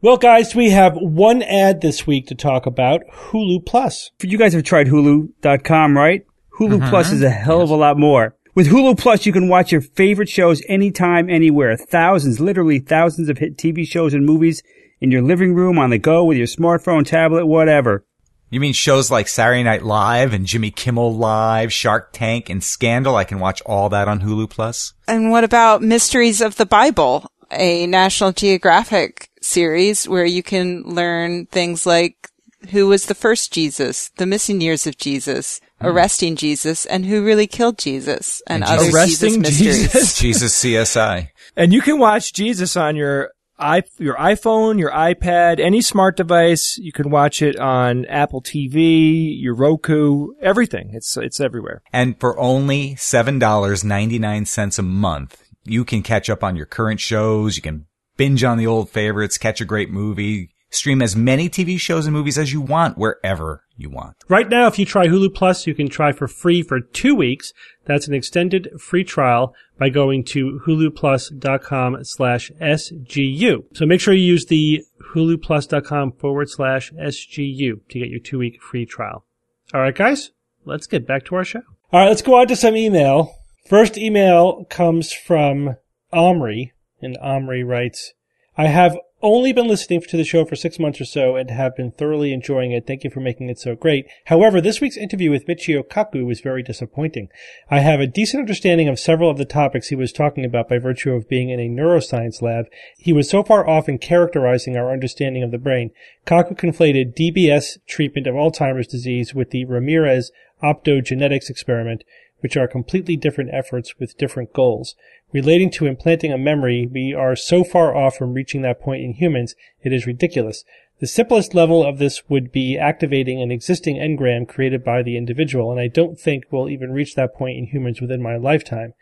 Well, guys, we have one ad this week to talk about Hulu Plus. You guys have tried Hulu.com, right? Hulu mm-hmm. Plus is a hell of a lot more. With Hulu Plus, you can watch your favorite shows anytime, anywhere. Thousands, literally thousands of hit TV shows and movies in your living room, on the go, with your smartphone, tablet, whatever. You mean shows like Saturday Night Live and Jimmy Kimmel Live, Shark Tank, and Scandal? I can watch all that on Hulu Plus. And what about Mysteries of the Bible, a National Geographic series where you can learn things like who was the first Jesus, the missing years of Jesus, hmm. arresting Jesus, and who really killed Jesus, and, And other Jesus Arresting mysteries. Jesus? Jesus CSI. And you can watch Jesus on your i your iPhone, your iPad, any smart device. You can watch it on Apple TV, your Roku, everything. It's it's everywhere. And for only $7.99 a month, you can catch up on your current shows. You can binge on the old favorites, catch a great movie, stream as many TV shows and movies as you want wherever you want. Right now, if you try Hulu Plus, you can try for free for two weeks. That's an extended free trial by going to huluplus.com slash SGU. So make sure you use the huluplus.com forward slash SGU to get your two week free trial. All right, guys, let's get back to our show. All right, let's go on to some email. First email comes from Omri, and Omri writes, I have only been listening to the show for six months or so and have been thoroughly enjoying it. Thank you for making it so great. However, this week's interview with Michio Kaku was very disappointing. I have a decent understanding of several of the topics he was talking about by virtue of being in a neuroscience lab. He was so far off in characterizing our understanding of the brain. Kaku conflated DBS treatment of Alzheimer's disease with the Ramirez optogenetics experiment, which are completely different efforts with different goals. Relating to implanting a memory, we are so far off from reaching that point in humans, it is ridiculous. The simplest level of this would be activating an existing engram created by the individual, and I don't think we'll even reach that point in humans within my lifetime.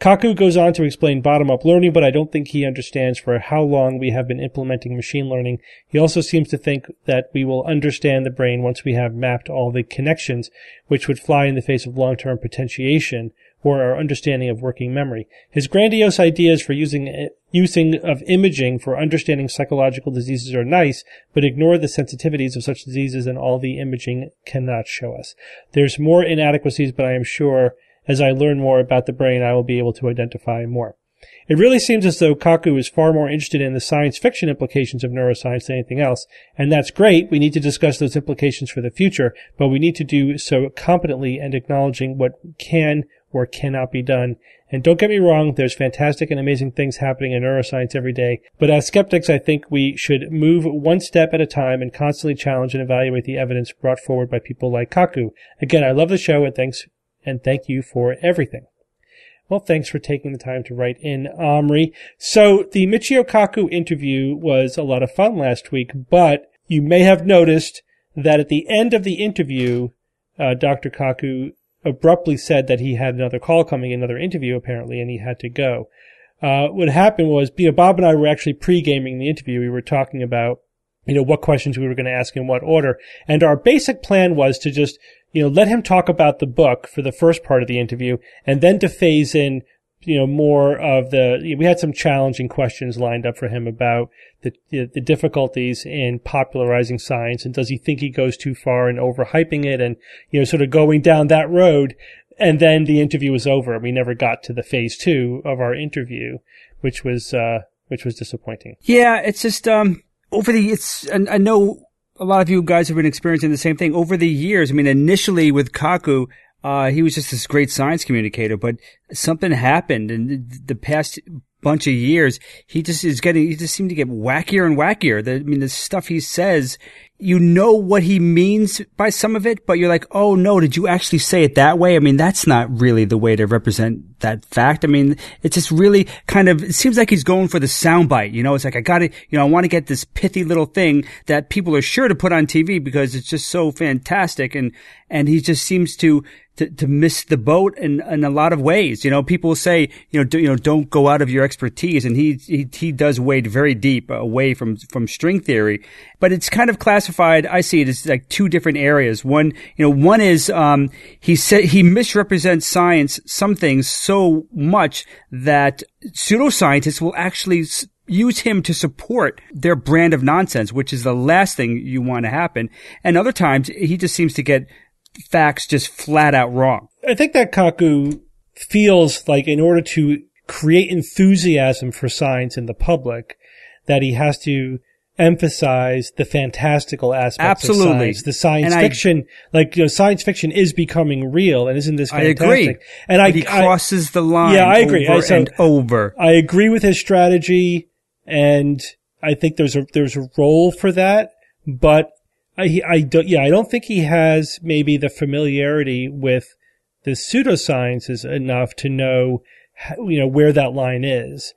Kaku goes on to explain bottom-up learning, but I don't think he understands for how long we have been implementing machine learning. He also seems to think that we will understand the brain once we have mapped all the connections, which would fly in the face of long-term potentiation or our understanding of working memory. His grandiose ideas for using using of imaging for understanding psychological diseases are nice, but ignore the sensitivities of such diseases and all the imaging cannot show us. There's more inadequacies, but I am sure as I learn more about the brain, I will be able to identify more. It really seems as though Kaku is far more interested in the science fiction implications of neuroscience than anything else. And that's great. We need to discuss those implications for the future, but we need to do so competently and acknowledging what can or cannot be done. And don't get me wrong, there's fantastic and amazing things happening in neuroscience every day. But as skeptics, I think we should move one step at a time and constantly challenge and evaluate the evidence brought forward by people like Kaku. Again, I love the show and thanks and thank you for everything. Well, thanks for taking the time to write in, Omri. So the Michio Kaku interview was a lot of fun last week, but you may have noticed that at the end of the interview, uh, Dr. Kaku abruptly said that he had another call coming, another interview apparently, and he had to go. Uh, what happened was, you know, Bob and I were actually pre-gaming the interview. We were talking about, you know, what questions we were going to ask in what order. And our basic plan was to just, you know, let him talk about the book for the first part of the interview and then to phase in you know, more of the, we had some challenging questions lined up for him about the, the difficulties in popularizing science and does he think he goes too far in overhyping it and, you know, sort of going down that road. And then the interview was over. We never got to the phase two of our interview, which was, uh, which was disappointing. Yeah. It's just, um, over the, it's, and I know a lot of you guys have been experiencing the same thing over the years. I mean, initially with Kaku, uh, he was just this great science communicator, but something happened in the past bunch of years. He just is getting, he just seemed to get wackier and wackier. The, I mean, the stuff he says, you know what he means by some of it, but you're like, oh no, did you actually say it that way? I mean, that's not really the way to represent that fact. I mean, it's just really kind of, it seems like he's going for the soundbite, you know, it's like, I gotta, you know, I want to get this pithy little thing that people are sure to put on TV because it's just so fantastic. And, and he just seems to, to, to miss the boat in, in a lot of ways. You know, people say, you know, do, you know, don't go out of your expertise. And he, he, he does wade very deep away from, from string theory, but it's kind of classified. I see it as like two different areas. One, you know, one is, um, he said he misrepresents science, some things so much that pseudoscientists will actually use him to support their brand of nonsense, which is the last thing you want to happen. And other times he just seems to get facts just flat out wrong. I think that Kaku feels like in order to create enthusiasm for science in the public, that he has to emphasize the fantastical aspects Absolutely. of science. The science And I- fiction, like, you know, science fiction is becoming real and isn't this fantastic? I agree. And I, he I- crosses the line. Yeah, I agree. Over I- so- and over. I agree with his strategy, and I think there's a there's a role for that. But I I don't yeah I don't think he has maybe the familiarity with the pseudosciences enough to know you know where that line is,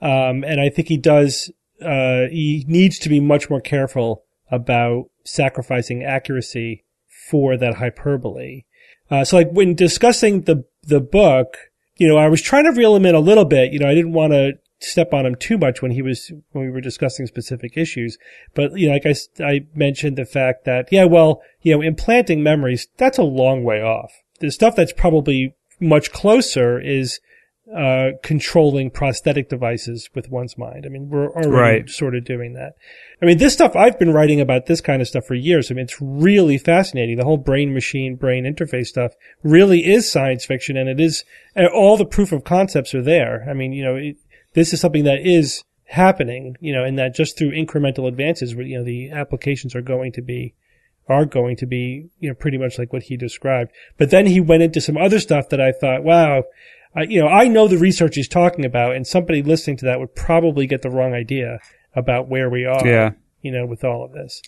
um, and I think he does. Uh, he needs to be much more careful about sacrificing accuracy for that hyperbole. Uh, so like when discussing the the book, you know, I was trying to reel him in a little bit. You know, I didn't want to step on him too much when he was when we were discussing specific issues. But you know, like I, I mentioned the fact that yeah, well, you know, implanting memories that's a long way off. The stuff that's probably much closer is uh, controlling prosthetic devices with one's mind. I mean, we're already Right. sort of doing that. I mean, this stuff, I've been writing about this kind of stuff for years. I mean, it's really fascinating. The whole brain machine, brain interface stuff really is science fiction and it is, and all the proof of concepts are there. I mean, you know, it, this is something that is happening, you know, and that just through incremental advances, you know, the applications are going to be, are going to be, you know, pretty much like what he described. But then he went into some other stuff that I thought, wow, I, you know, I know the research he's talking about, and somebody listening to that would probably get the wrong idea about where we are. Yeah. You know, with all of this.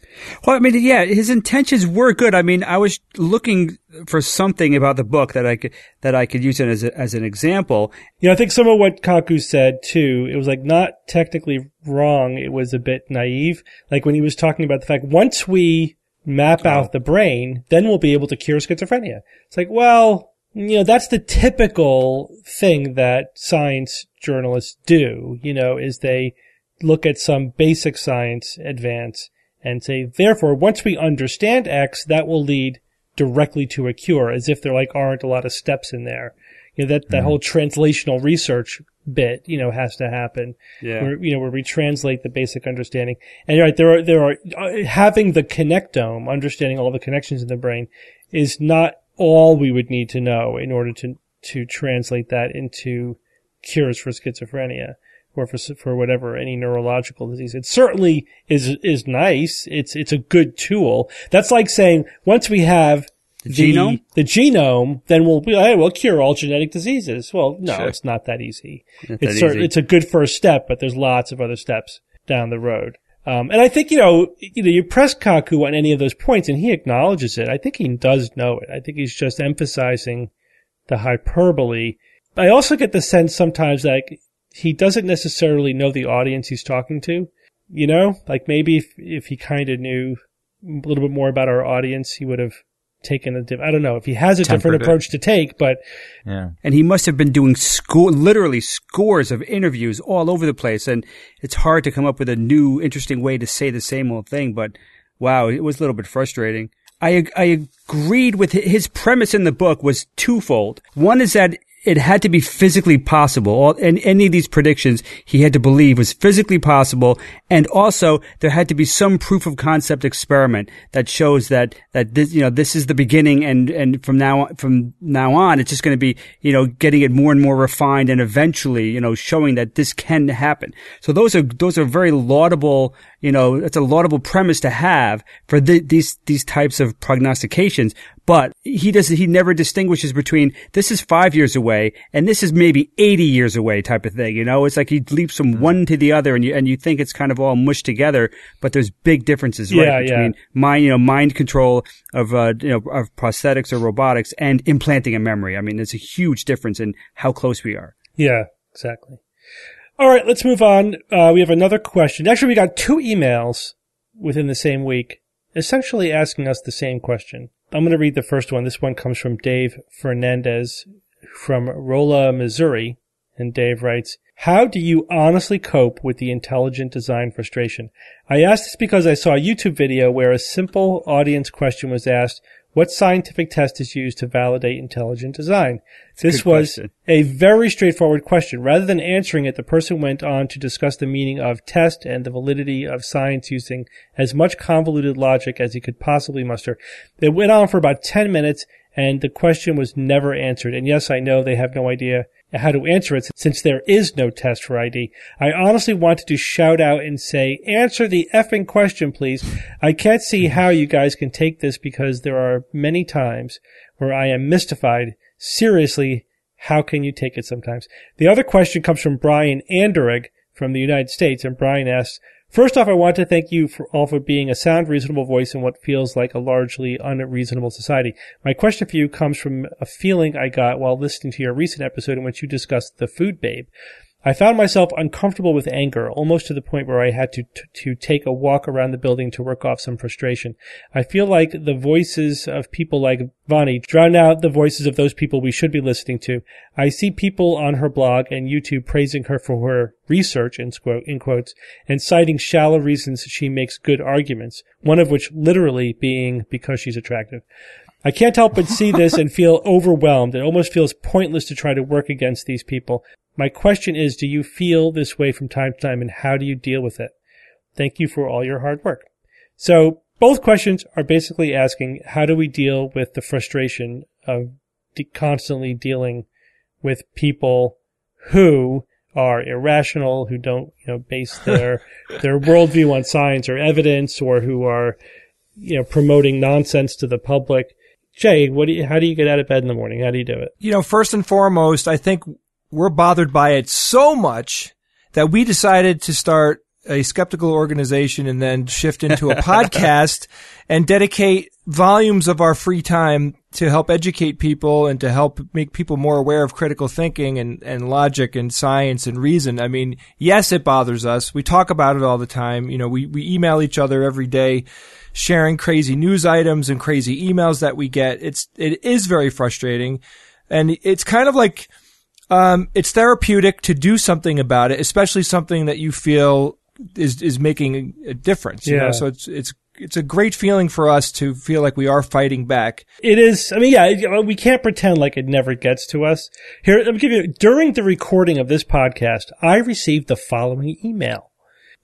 Well, I mean, yeah, his intentions were good. I mean, I was looking for something about the book that I could that I could use it as a, as an example. You know, I think some of what Kaku said too, it was like not technically wrong. It was a bit naive. Like when he was talking about the fact once we map out the brain, then we'll be able to cure schizophrenia. It's like, well, you know, that's the typical thing that science journalists do, you know, is they look at some basic science advance and say, therefore, once we understand X, that will lead directly to a cure, as if there like aren't a lot of steps in there. You know, that, that whole translational research bit, you know, has to happen. Yeah. Where, you know, where we translate the basic understanding. And you're right, there are, there are, uh, having the connectome, understanding all the connections in the brain is not all we would need to know in order to, to translate that into cures for schizophrenia or for for whatever any neurological disease. It certainly is is nice. It's it's a good tool. That's like saying once we have The genome? the genome, then we'll be hey, we'll cure all genetic diseases. Well, no, Sure. it's not that easy. Not It's that cer- easy. it's a good first step, but there's lots of other steps down the road. Um, and I think you know, you know, you press Kaku on any of those points, and he acknowledges it. I think he does know it. I think he's just emphasizing the hyperbole. I also get the sense sometimes that he doesn't necessarily know the audience he's talking to. You know, like maybe if, if he kind of knew a little bit more about our audience, he would have taken a different. I don't know if he has a different Tempered it. approach to take, but Yeah. and he must have been doing score, literally scores of interviews all over the place. And it's hard to come up with a new, interesting way to say the same old thing. But wow, it was a little bit frustrating. I, I agreed with his premise in the book was twofold. One is that it had to be physically possible. All, and any of these predictions he had to believe was physically possible. And also there had to be some proof of concept experiment that shows that, that this, you know, this is the beginning and, and from now, from now on, it's just going to be, you know, getting it more and more refined and eventually, you know, showing that this can happen. So those are, those are very laudable, you know, it's a laudable premise to have for the, these, these types of prognostications. But he does, he never distinguishes between this is five years away and this is maybe 80 years away type of thing. You know, it's like he leaps from one to the other and you, and you think it's kind of all mushed together, but there's big differences, right? Yeah, yeah. between mind, you know, mind control of, uh, you know, of prosthetics or robotics and implanting a memory. I mean, there's a huge difference in how close we are. Yeah, exactly. All right, let's move on. Uh, we have another question. Actually, we got two emails within the same week, essentially asking us the same question. I'm going to read the first one. This one comes from Dave Fernandez from Rolla, Missouri. And Dave writes, How do you honestly cope with the intelligent design frustration? I asked this because I saw a YouTube video where a simple audience question was asked, what scientific test is used to validate intelligent design? This was question. a very straightforward question. Rather than answering it, the person went on to discuss the meaning of test and the validity of science using as much convoluted logic as he could possibly muster. It went on for about 10 minutes and the question was never answered. And yes, I know they have no idea how to answer it since there is no test for ID. I honestly wanted to shout out and say, answer the effing question, please. I can't see how you guys can take this because there are many times where I am mystified. Seriously, how can you take it sometimes? The other question comes from Brian Anderegg from the United States, and Brian asks, First off, I want to thank you for all for being a sound, reasonable voice in what feels like a largely unreasonable society. My question for you comes from a feeling I got while listening to your recent episode in which you discussed the food babe. I found myself uncomfortable with anger, almost to the point where I had to, to, to take a walk around the building to work off some frustration. I feel like the voices of people like Vani drown out the voices of those people we should be listening to. I see people on her blog and YouTube praising her for her research, in, quote, in quotes, and citing shallow reasons she makes good arguments, one of which literally being because she's attractive. I can't help but see this and feel overwhelmed. It almost feels pointless to try to work against these people. My question is, do you feel this way from time to time and how do you deal with it? Thank you for all your hard work. So both questions are basically asking, how do we deal with the frustration of de- constantly dealing with people who are irrational, who don't, you know, base their, their worldview on science or evidence or who are, you know, promoting nonsense to the public. Jay, what do you, how do you get out of bed in the morning? How do you do it? you know, first and foremost, I think we're bothered by it so much that we decided to start a skeptical organization and then shift into a podcast and dedicate volumes of our free time to help educate people and to help make people more aware of critical thinking and, and logic and science and reason. I mean, yes, it bothers us. We talk about it all the time. You know, we, we email each other every day sharing crazy news items and crazy emails that we get. It's, it is very frustrating. And it's kind of like, um, it's therapeutic to do something about it, especially something that you feel is, is making a difference. You Yeah. know? So it's, it's, it's a great feeling for us to feel like we are fighting back. It is. I mean, yeah, we can't pretend like it never gets to us. Here, let me give you. During the recording of this podcast, I received the following email.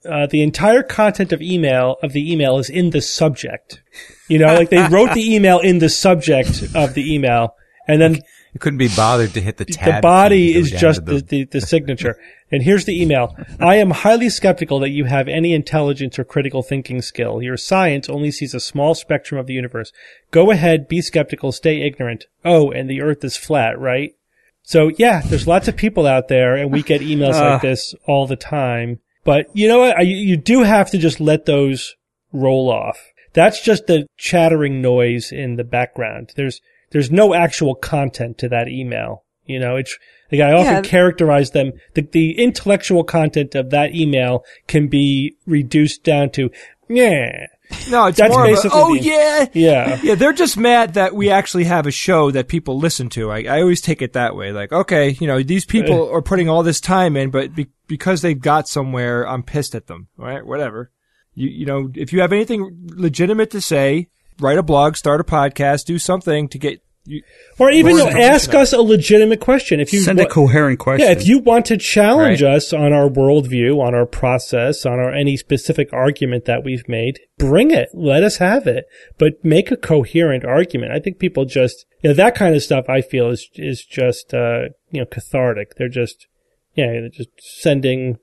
Uh, the entire content of email of the email is in the subject. You know, like they wrote the email in the subject of the email, And then it couldn't be bothered to hit the tab. the body key to go is just the, the, the signature. And here's the email. I am highly skeptical that you have any intelligence or critical thinking skill. Your science only sees a small spectrum of the universe. Go ahead, be skeptical, stay ignorant. Oh, and the earth is flat, right? So yeah, there's lots of people out there and we get emails like this all the time. But you know what? I, you do have to just let those roll off. That's just the chattering noise in the background. There's, there's no actual content to that email. You know, it's, like I often Yeah. characterize them, the, the intellectual content of that email can be reduced down to, yeah, No, it's That's more of a, oh the- yeah, yeah. yeah. They're just mad that we actually have a show that people listen to. I, I always take it that way. Like, okay, you know, these people are putting all this time in, but be, because they got somewhere, I'm pissed at them. Right? whatever. You you know, if you have anything legitimate to say, write a blog, start a podcast, do something to get. You, Or even More you know, information ask us a legitimate question. If you Send a coherent question. Yeah, if you want to challenge Right. us on our worldview, on our process, on our any specific argument that we've made, bring it. Let us have it. But make a coherent argument. I think people just you know, that kind of stuff I feel is is just uh you know, cathartic. They're just yeah, they're just sending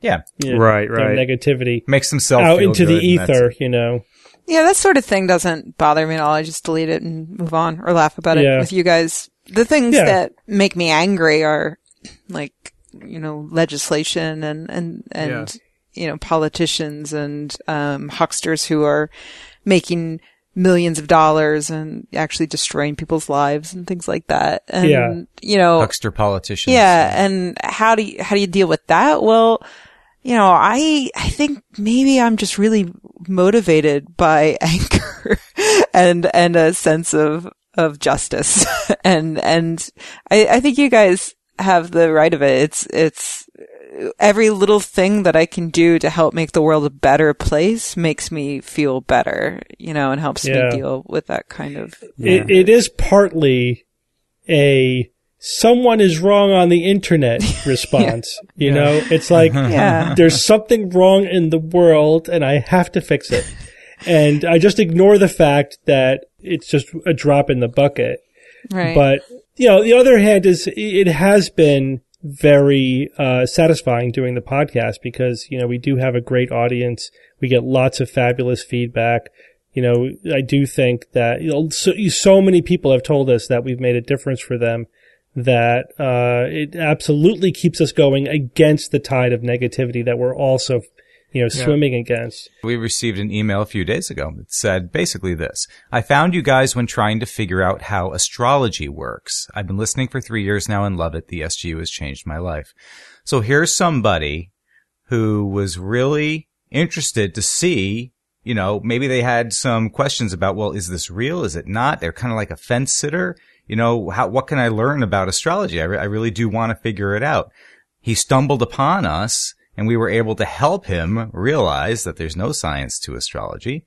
Yeah. you know, Right, right. negativity Makes themselves out feel into the good, and that's ether, you know. Yeah, that sort of thing doesn't bother me at all. I just delete it and move on or laugh about Yeah. it with you guys. The things Yeah. that make me angry are like, you know, legislation and, and, and, you know, politicians and, um, hucksters who are making millions of dollars and actually destroying people's lives and things like that. And, Yeah. you know, Huckster politicians. yeah, and how do you, how do you deal with that? Well, you know, I I think maybe I'm just really motivated by anger and and a sense of of justice. and and I I think you guys have the right of it. It's it's every little thing that I can do to help make the world a better place makes me feel better, you know, and helps Yeah. me deal with that kind of It, it is partly a someone is wrong on the internet response. You know, it's like Yeah. there's something wrong in the world and I have to fix it. And I just ignore the fact that it's just a drop in the bucket. right. But, you know, the other hand is it has been very uh, satisfying doing the podcast because, you know, we do have a great audience. We get lots of fabulous feedback. You know, I do think that you know, so, so many people have told us that we've made a difference for them that uh, it absolutely keeps us going against the tide of negativity that we're also, you know, swimming against. We received an email a few days ago that said basically this. I found you guys when trying to figure out how astrology works. I've been listening for three years now and love it. The SGU has changed my life. So here's somebody who was really interested to see, you know, maybe they had some questions about, well, is this real? Is it not? They're kind of like a fence sitter. You know, how, what can I learn about astrology? I, re- I really do want to figure it out. He stumbled upon us and we were able to help him realize that there's no science to astrology.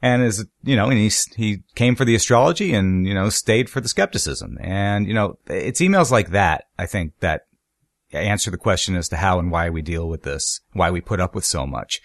And is, you know, and he, he came for the astrology and, you know, stayed for the skepticism. And, you know, it's emails like that, I think, that answer the question as to how and why we deal with this, why we put up with so much.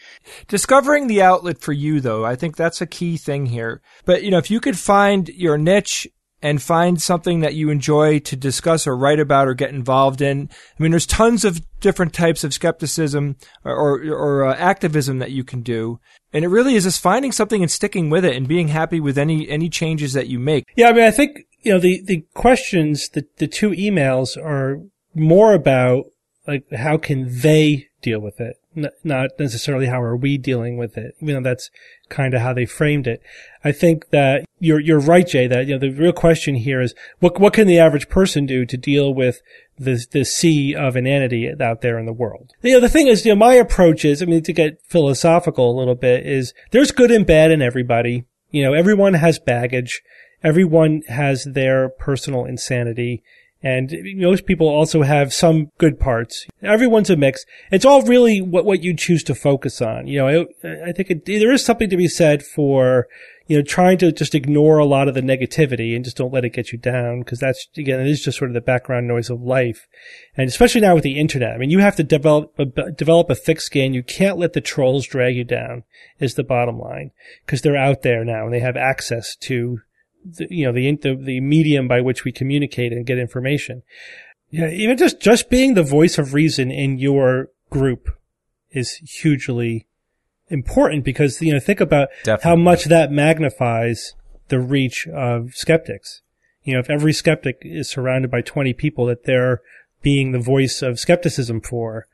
Discovering the outlet for you, though, I think that's a key thing here. But, you know, if you could find your niche and find something that you enjoy to discuss or write about or get involved in, I mean, there's tons of different types of skepticism or, or, or uh, activism that you can do. And it really is just finding something and sticking with it and being happy with any, any changes that you make. Yeah, I mean, I think, you know, the, the questions, the, the two emails are more about, like, how can they deal with it? Not necessarily how are we dealing with it, You know, that's kind of how they framed it. I think that you're, you're right, Jay, that, you know, the real question here is what, what can the average person do to deal with the, the sea of inanity out there in the world? You know, the thing is, you know, my approach is, I mean, to get philosophical a little bit is there's good and bad in everybody. You know, everyone has baggage. Everyone has their personal insanity. And most people also have some good parts. Everyone's a mix. It's all really what, what you choose to focus on. You know, I, I think it, there is something to be said for, you know, trying to just ignore a lot of the negativity and just don't let it get you down. Cause that's, again, it is just sort of the background noise of life. And especially now with the internet. I mean, you have to develop, a, develop a thick skin. You can't let the trolls drag you down is the bottom line. Cause they're out there now and they have access to the, you know, the, the, the medium by which we communicate and get information. Yeah. Even just, just being the voice of reason in your group is hugely important because, you know, think about how much that magnifies the reach of skeptics. You know, if every skeptic is surrounded by 20 people that they're being the voice of skepticism for,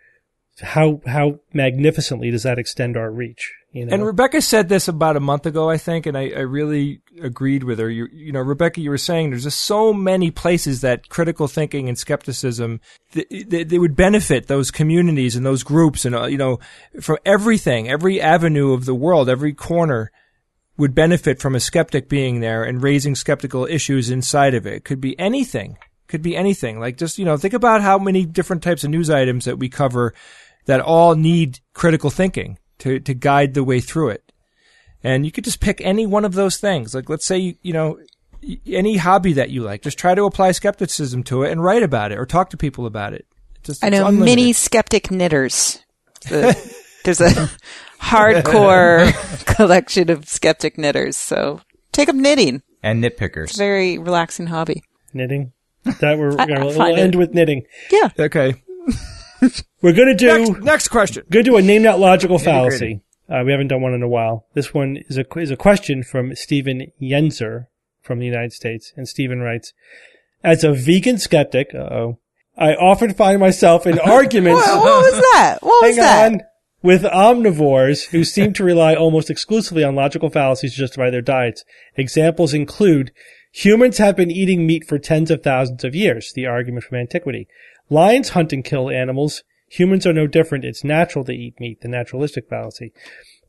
how, how magnificently does that extend our reach? You know? And Rebecca said this about a month ago, I think, and I, I really agreed with her. You, you know, Rebecca, you were saying there's just so many places that critical thinking and skepticism th- they, they would benefit those communities and those groups, and uh, you know, from everything, every avenue of the world, every corner would benefit from a skeptic being there and raising skeptical issues inside of it. It could be anything. Could be anything. Like just, you know, think about how many different types of news items that we cover that all need critical thinking to, to guide the way through it. And you could just pick any one of those things. Like, let's say, you know, any hobby that you like, just try to apply skepticism to it and write about it or talk to people about it. Just, I know many skeptic knitters. The- there's a hardcore collection of skeptic knitters. So take up knitting. and nitpickers. Very relaxing hobby. knitting. That we're, I- gonna, I we'll end it- with knitting. Yeah. Okay. We're gonna do, Next, next question. To do a name not logical fallacy. Uh, we haven't done one in a while. This one is a is a question from Stephen Yenzer from the United States, and Stephen writes, "As a vegan skeptic, uh-oh, I often find myself in arguments. What, what was that? What was that? on." With omnivores who seem to rely almost exclusively on logical fallacies to justify their diets. Examples include humans have been eating meat for tens of thousands of years, the argument from antiquity. Lions hunt and kill animals. Humans are no different. It's natural to eat meat, the naturalistic fallacy.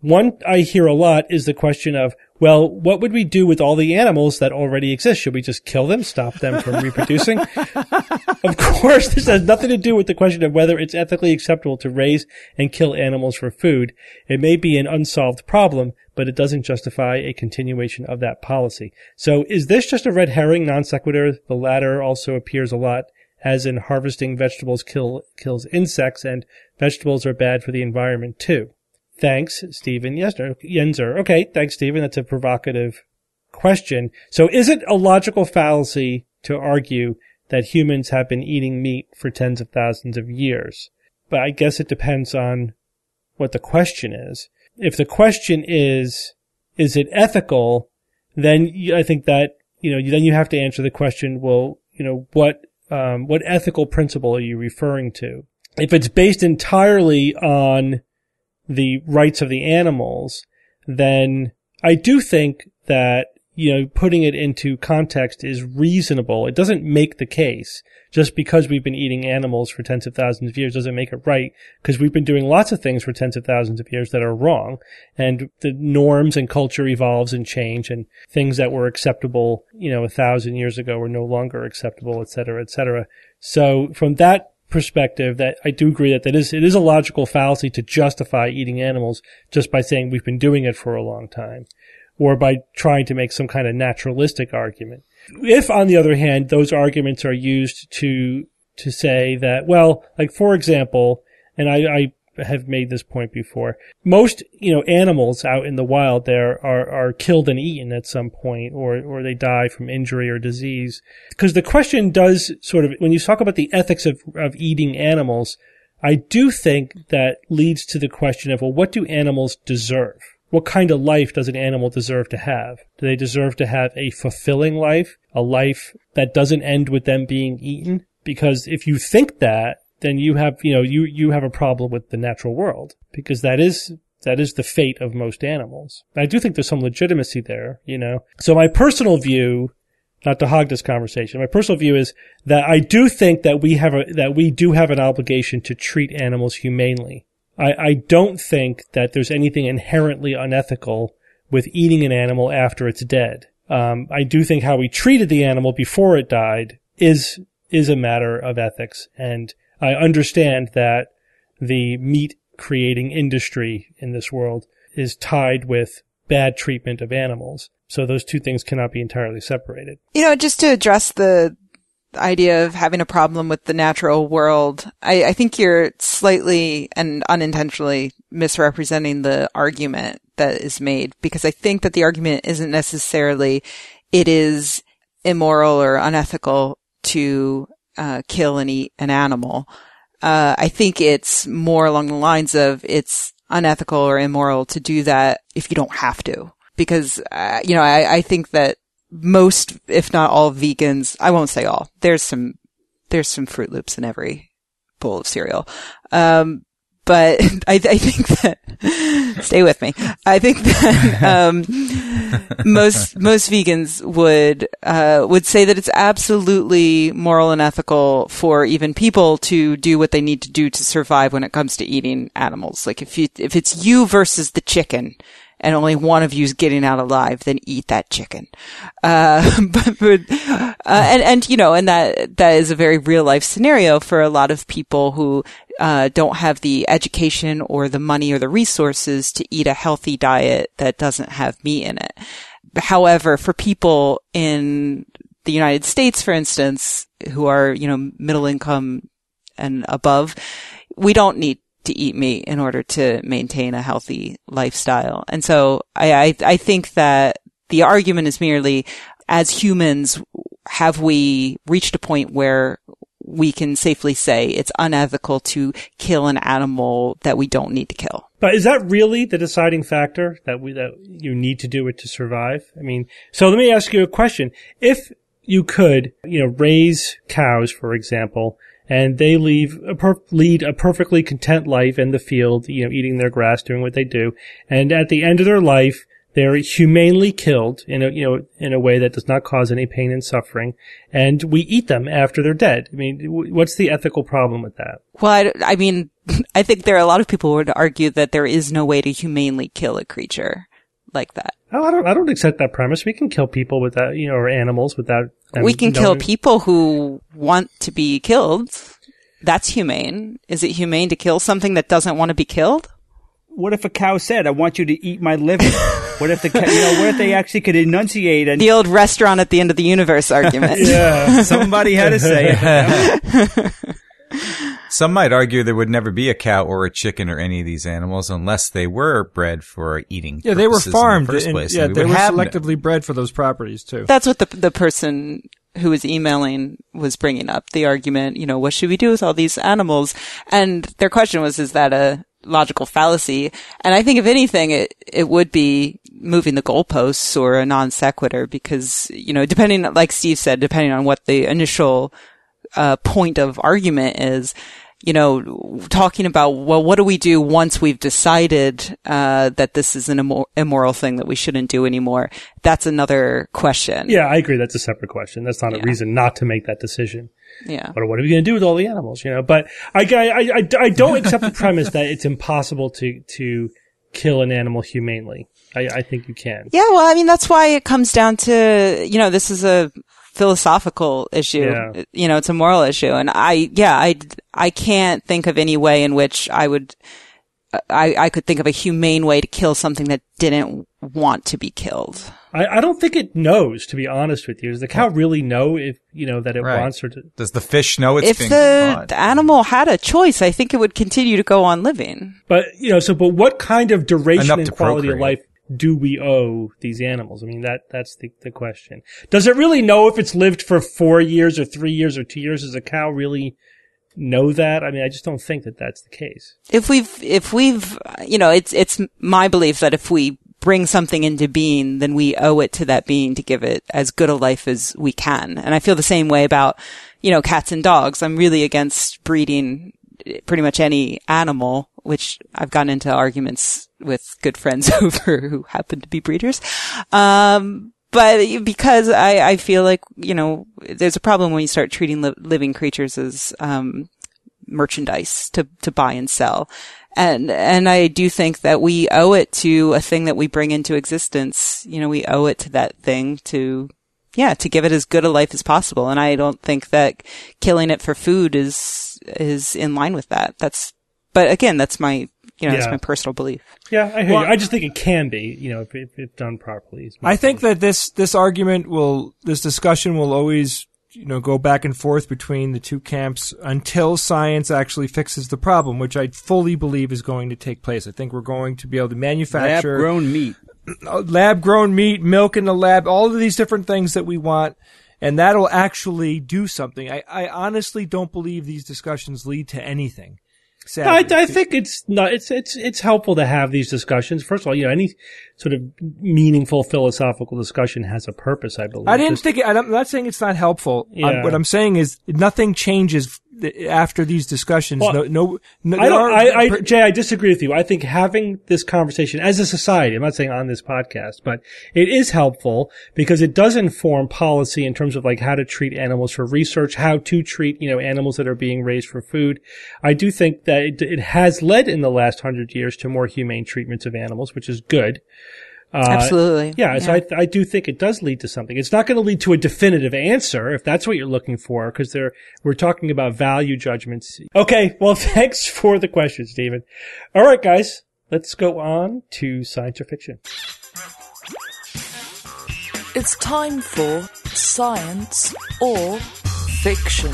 One I hear a lot is the question of, well, what would we do with all the animals that already exist? Should we just kill them, stop them from reproducing? of course, this has nothing to do with the question of whether it's ethically acceptable to raise and kill animals for food. It may be an unsolved problem, but it doesn't justify a continuation of that policy. So is this just a red herring non sequitur? The latter also appears a lot as in harvesting vegetables kill, kills insects and vegetables are bad for the environment too. Thanks, Stephen Yenzer. Okay, thanks, Stephen. That's a provocative question. So is it a logical fallacy to argue that humans have been eating meat for tens of thousands of years? But I guess it depends on what the question is. If the question is, is it ethical? Then I think that, you know, then you have to answer the question, well, you know, what, um, what ethical principle are you referring to? If it's based entirely on the rights of the animals, then I do think that, you know, putting it into context is reasonable. It doesn't make the case. Just because we've been eating animals for tens of thousands of years doesn't make it right, because we've been doing lots of things for tens of thousands of years that are wrong, and the norms and culture evolves and change, and things that were acceptable, you know, a thousand years ago are no longer acceptable, et cetera, et cetera. So from that perspective that I do agree that that is it is a logical fallacy to justify eating animals just by saying we've been doing it for a long time or by trying to make some kind of naturalistic argument. If on the other hand those arguments are used to to say that well like for example and I, I have made this point before. Most, you know, animals out in the wild there are, are killed and eaten at some point or, or they die from injury or disease. Because the question does sort of, when you talk about the ethics of, of eating animals, I do think that leads to the question of, well, what do animals deserve? What kind of life does an animal deserve to have? Do they deserve to have a fulfilling life? A life that doesn't end with them being eaten? Because if you think that, then you have, you know, you, you have a problem with the natural world because that is, that is the fate of most animals. I do think there's some legitimacy there, you know. So my personal view, not to hog this conversation, my personal view is that I do think that we have a, that we do have an obligation to treat animals humanely. I, I don't think that there's anything inherently unethical with eating an animal after it's dead. Um, I do think how we treated the animal before it died is, is a matter of ethics and I understand that the meat creating industry in this world is tied with bad treatment of animals. So those two things cannot be entirely separated. You know, just to address the idea of having a problem with the natural world, I, I think you're slightly and unintentionally misrepresenting the argument that is made because I think that the argument isn't necessarily it is immoral or unethical to uh, kill and eat an animal. Uh, I think it's more along the lines of it's unethical or immoral to do that if you don't have to. Because, uh, you know, I, I think that most, if not all vegans, I won't say all, there's some, there's some Fruit Loops in every bowl of cereal. Um, but I, I, think that stay with me. I think that um, most most vegans would uh, would say that it's absolutely moral and ethical for even people to do what they need to do to survive when it comes to eating animals. Like if you if it's you versus the chicken, and only one of you is getting out alive, then eat that chicken. Uh, but, but uh, and, and, you know, and that, that is a very real life scenario for a lot of people who, uh, don't have the education or the money or the resources to eat a healthy diet that doesn't have meat in it. However, for people in the United States, for instance, who are, you know, middle income and above, we don't need to eat meat in order to maintain a healthy lifestyle. And so I, I, I think that the argument is merely as humans, have we reached a point where we can safely say it's unethical to kill an animal that we don't need to kill. But is that really the deciding factor that we that you need to do it to survive? I mean, so let me ask you a question. If you could, you know, raise cows, for example, and they leave a per- lead a perfectly content life in the field, you know, eating their grass, doing what they do. And at the end of their life, they're humanely killed in a, you know, in a way that does not cause any pain and suffering. And we eat them after they're dead. I mean, what's the ethical problem with that? Well, I, I mean, I think there are a lot of people who would argue that there is no way to humanely kill a creature like that. Oh, I don't, I don't accept that premise. We can kill people without, you know, or animals without. We can knowing. kill people who want to be killed. That's humane. Is it humane to kill something that doesn't want to be killed? What if a cow said, "I want you to eat my liver"? what if the cow, you know? What if they actually could enunciate and the old restaurant at the end of the universe argument? yeah, somebody had to say it. Some might argue there would never be a cow or a chicken or any of these animals unless they were bred for eating. Yeah, they were farmed. In the first place. yeah, they were selectively no. bred for those properties too. That's what the the person who was emailing was bringing up the argument. You know, what should we do with all these animals? And their question was, is that a logical fallacy? And I think if anything, it it would be moving the goalposts or a non sequitur because you know, depending, like Steve said, depending on what the initial uh, point of argument is, you know, talking about, well, what do we do once we've decided, uh, that this is an immor- immoral thing that we shouldn't do anymore? That's another question. Yeah, I agree. That's a separate question. That's not yeah. a reason not to make that decision. Yeah. But what are we going to do with all the animals, you know? But I, I, I, I don't accept the premise that it's impossible to, to kill an animal humanely. I, I think you can. Yeah, well, I mean, that's why it comes down to, you know, this is a philosophical issue. Yeah. You know, it's a moral issue. And I, yeah, I, I can't think of any way in which I would, I, I could think of a humane way to kill something that didn't want to be killed. I, I don't think it knows, to be honest with you. Does the cow really know if, you know, that it right. wants her to? Does the fish know it's if being the, the animal had a choice, I think it would continue to go on living. But, you know, so, but what kind of duration and quality procreate. of life do we owe these animals? I mean, that, that's the, the question. Does it really know if it's lived for four years or three years or two years? Does a cow really know that? I mean, I just don't think that that's the case. If we've, if we've, you know, it's, it's my belief that if we bring something into being, then we owe it to that being to give it as good a life as we can. And I feel the same way about, you know, cats and dogs. I'm really against breeding pretty much any animal, which I've gotten into arguments with good friends over who happen to be breeders. Um, but because I, I feel like, you know, there's a problem when you start treating li- living creatures as, um, merchandise to, to buy and sell. And, and I do think that we owe it to a thing that we bring into existence. You know, we owe it to that thing to, yeah, to give it as good a life as possible. And I don't think that killing it for food is, is in line with that. That's, but again, that's my you know, yeah. that's my personal belief. Yeah, I hear well, you. I just think it can be, you know, if, if, if done properly. I think that this, this argument will, this discussion will always, you know, go back and forth between the two camps until science actually fixes the problem, which I fully believe is going to take place. I think we're going to be able to manufacture lab grown meat. lab grown meat, milk in the lab, all of these different things that we want. And that'll actually do something. I, I honestly don't believe these discussions lead to anything. I, Sadly. I think it's not. It's it's it's helpful to have these discussions. First of all, you know, any sort of meaningful philosophical discussion has a purpose. I believe. I didn't Just- think it, I'm not saying it's not helpful. Um, Yeah. what I'm saying is nothing changes after these discussions. Well, no, no, no I don't. are- I, I, per- Jay, I disagree with you. I think having this conversation as a society, I'm not saying on this podcast, but it is helpful because it does inform policy in terms of like how to treat animals for research, how to treat, you know, animals that are being raised for food. I do think that it, it has led in the last hundred years to more humane treatments of animals, which is good. Uh, Absolutely. Yeah, so I, I do think it does lead to something. It's not going to lead to a definitive answer if that's what you're looking for, because there we're talking about value judgments. Okay, well, thanks for the question, Stephen. All right, guys, let's go on to science or fiction. It's time for science or fiction.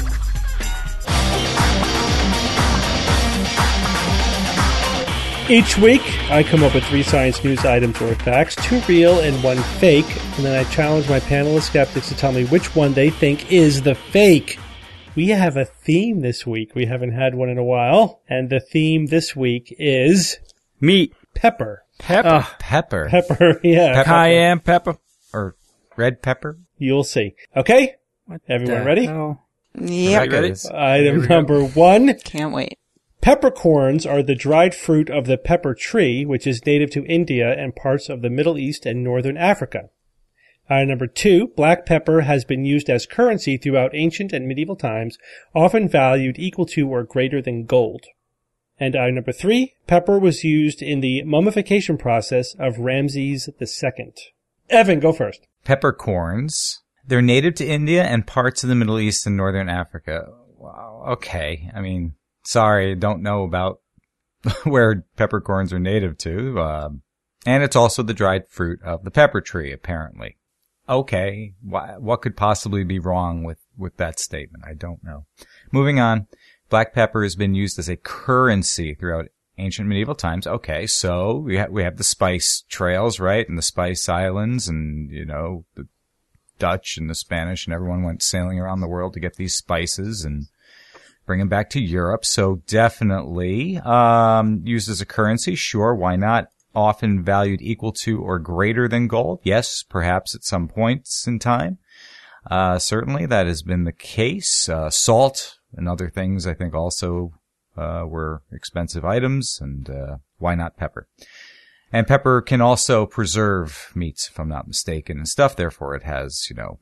Each week, I come up with three science news items or facts, two real and one fake, and then I challenge my panel of skeptics to tell me which one they think is the fake. We have a theme this week. We haven't had one in a while, and the theme this week is Meat. pepper. pepper, Ugh. Pepper. Pepper, yeah. Pepper. cayenne pepper. Or red pepper. You'll see. Okay? Everyone ready? Oh. Yep. Rebecca ready? Item number one. Can't wait. Peppercorns are the dried fruit of the pepper tree, which is native to India and parts of the Middle East and Northern Africa. Item number two, black pepper has been used as currency throughout ancient and medieval times, often valued equal to or greater than gold. And item number three, pepper was used in the mummification process of Ramses II. Evan, go first. Peppercorns. They're native to India and parts of the Middle East and Northern Africa. Wow. Okay. I mean, sorry, don't know about where peppercorns are native to. Um, and it's also the dried fruit of the pepper tree, apparently. Okay. Why, what could possibly be wrong with, with that statement? I don't know. Moving on. Black pepper has been used as a currency throughout ancient medieval times. Okay. So we have, we have the spice trails, right? And the spice islands and, you know, the Dutch and the Spanish and everyone went sailing around the world to get these spices and bring them back to Europe. So definitely, um, used as a currency. Sure. Why not? Often valued equal to or greater than gold. Yes, perhaps at some points in time. Uh, certainly that has been the case. Uh, salt and other things I think also, uh, were expensive items and, uh, why not pepper? And pepper can also preserve meats, if I'm not mistaken, and stuff. Therefore, it has, you know,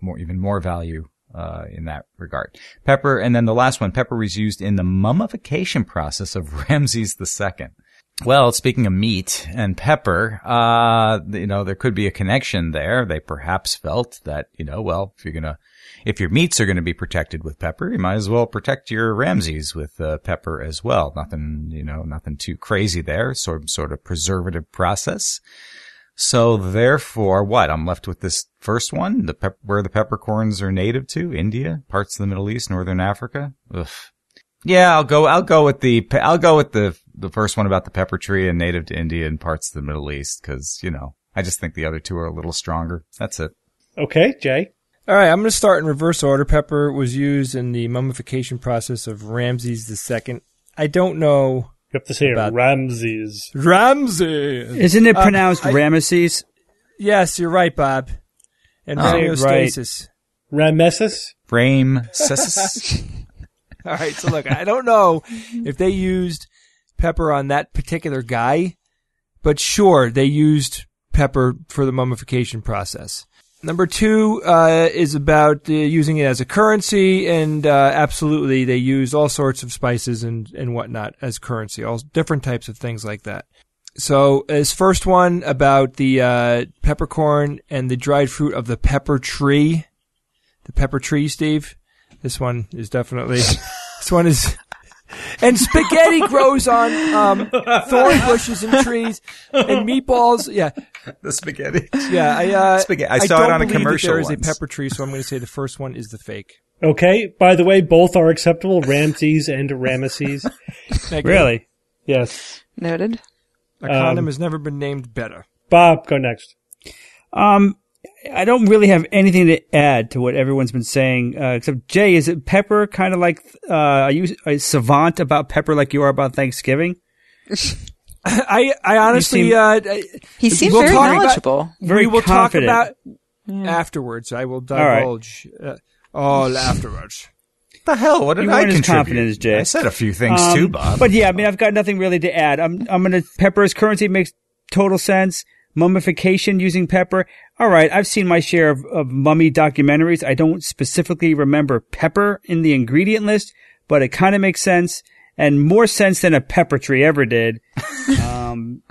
more, even more value, uh, in that regard. Pepper, and then the last one, pepper was used in the mummification process of Ramses II. Well, speaking of meat and pepper, uh, you know, there could be a connection there. They perhaps felt that, you know, well, if you're gonna, if your meats are gonna be protected with pepper, you might as well protect your Ramses with uh, pepper as well. Nothing, you know, nothing too crazy there. Sort sort of preservative process. So therefore, what? I'm left with this first one, the pep- where the peppercorns are native to, India, parts of the Middle East, Northern Africa. Ugh. Yeah, I'll go. I'll go with the. pe- I'll go with the the first one about the pepper tree and native to India and parts of the Middle East because you know I just think the other two are a little stronger. That's it. Okay, Jay. All right, I'm going to start in reverse order. Pepper was used in the mummification process of Ramses II. I don't know You have to say About- Ramses. Ramses. Isn't it Uh, pronounced I- Ramesses? Yes, you're right, Bob. And Oh, right. homeostasis. Rameses? All right, so look, I don't know if they used pepper on that particular guy, but sure, they used pepper for the mummification process. Number two uh, is about uh, using it as a currency, and uh, absolutely, they use all sorts of spices and and whatnot as currency, all different types of things like that. So, as first one about the uh, peppercorn and the dried fruit of the pepper tree, the pepper tree, Steve. This one is definitely. this one is. And spaghetti grows on um, thorn bushes and trees, and meatballs. Yeah, the spaghetti. yeah. I, uh, Spaghetti. I saw it don't on a believe that commercial There is a pepper tree, so I'm going to say the first one is the fake. Okay. By the way, both are acceptable. Ramses and Ramesses. Really? Yes. Noted. A condom Um, has never been named better. Bob, go next. Um, I don't really have anything to add to what everyone's been saying, uh, except Jay, is it pepper kind of like, uh, are you a savant about pepper like you are about Thanksgiving? I I honestly seem- uh, He seems We'll very talk about- knowledgeable. Very we will confident. talk about afterwards. I will right. divulge uh, all afterwards. the hell? What did You I weren't as contribute? confident as Jay. I said a few things Um, too, Bob. But yeah, I mean, I've got nothing really to add. I'm, I'm gonna, pepper's currency makes total sense. Mummification using pepper. All right. I've seen my share of, of mummy documentaries. I don't specifically remember pepper in the ingredient list, but it kind of makes sense and more sense than a pepper tree ever did. Um,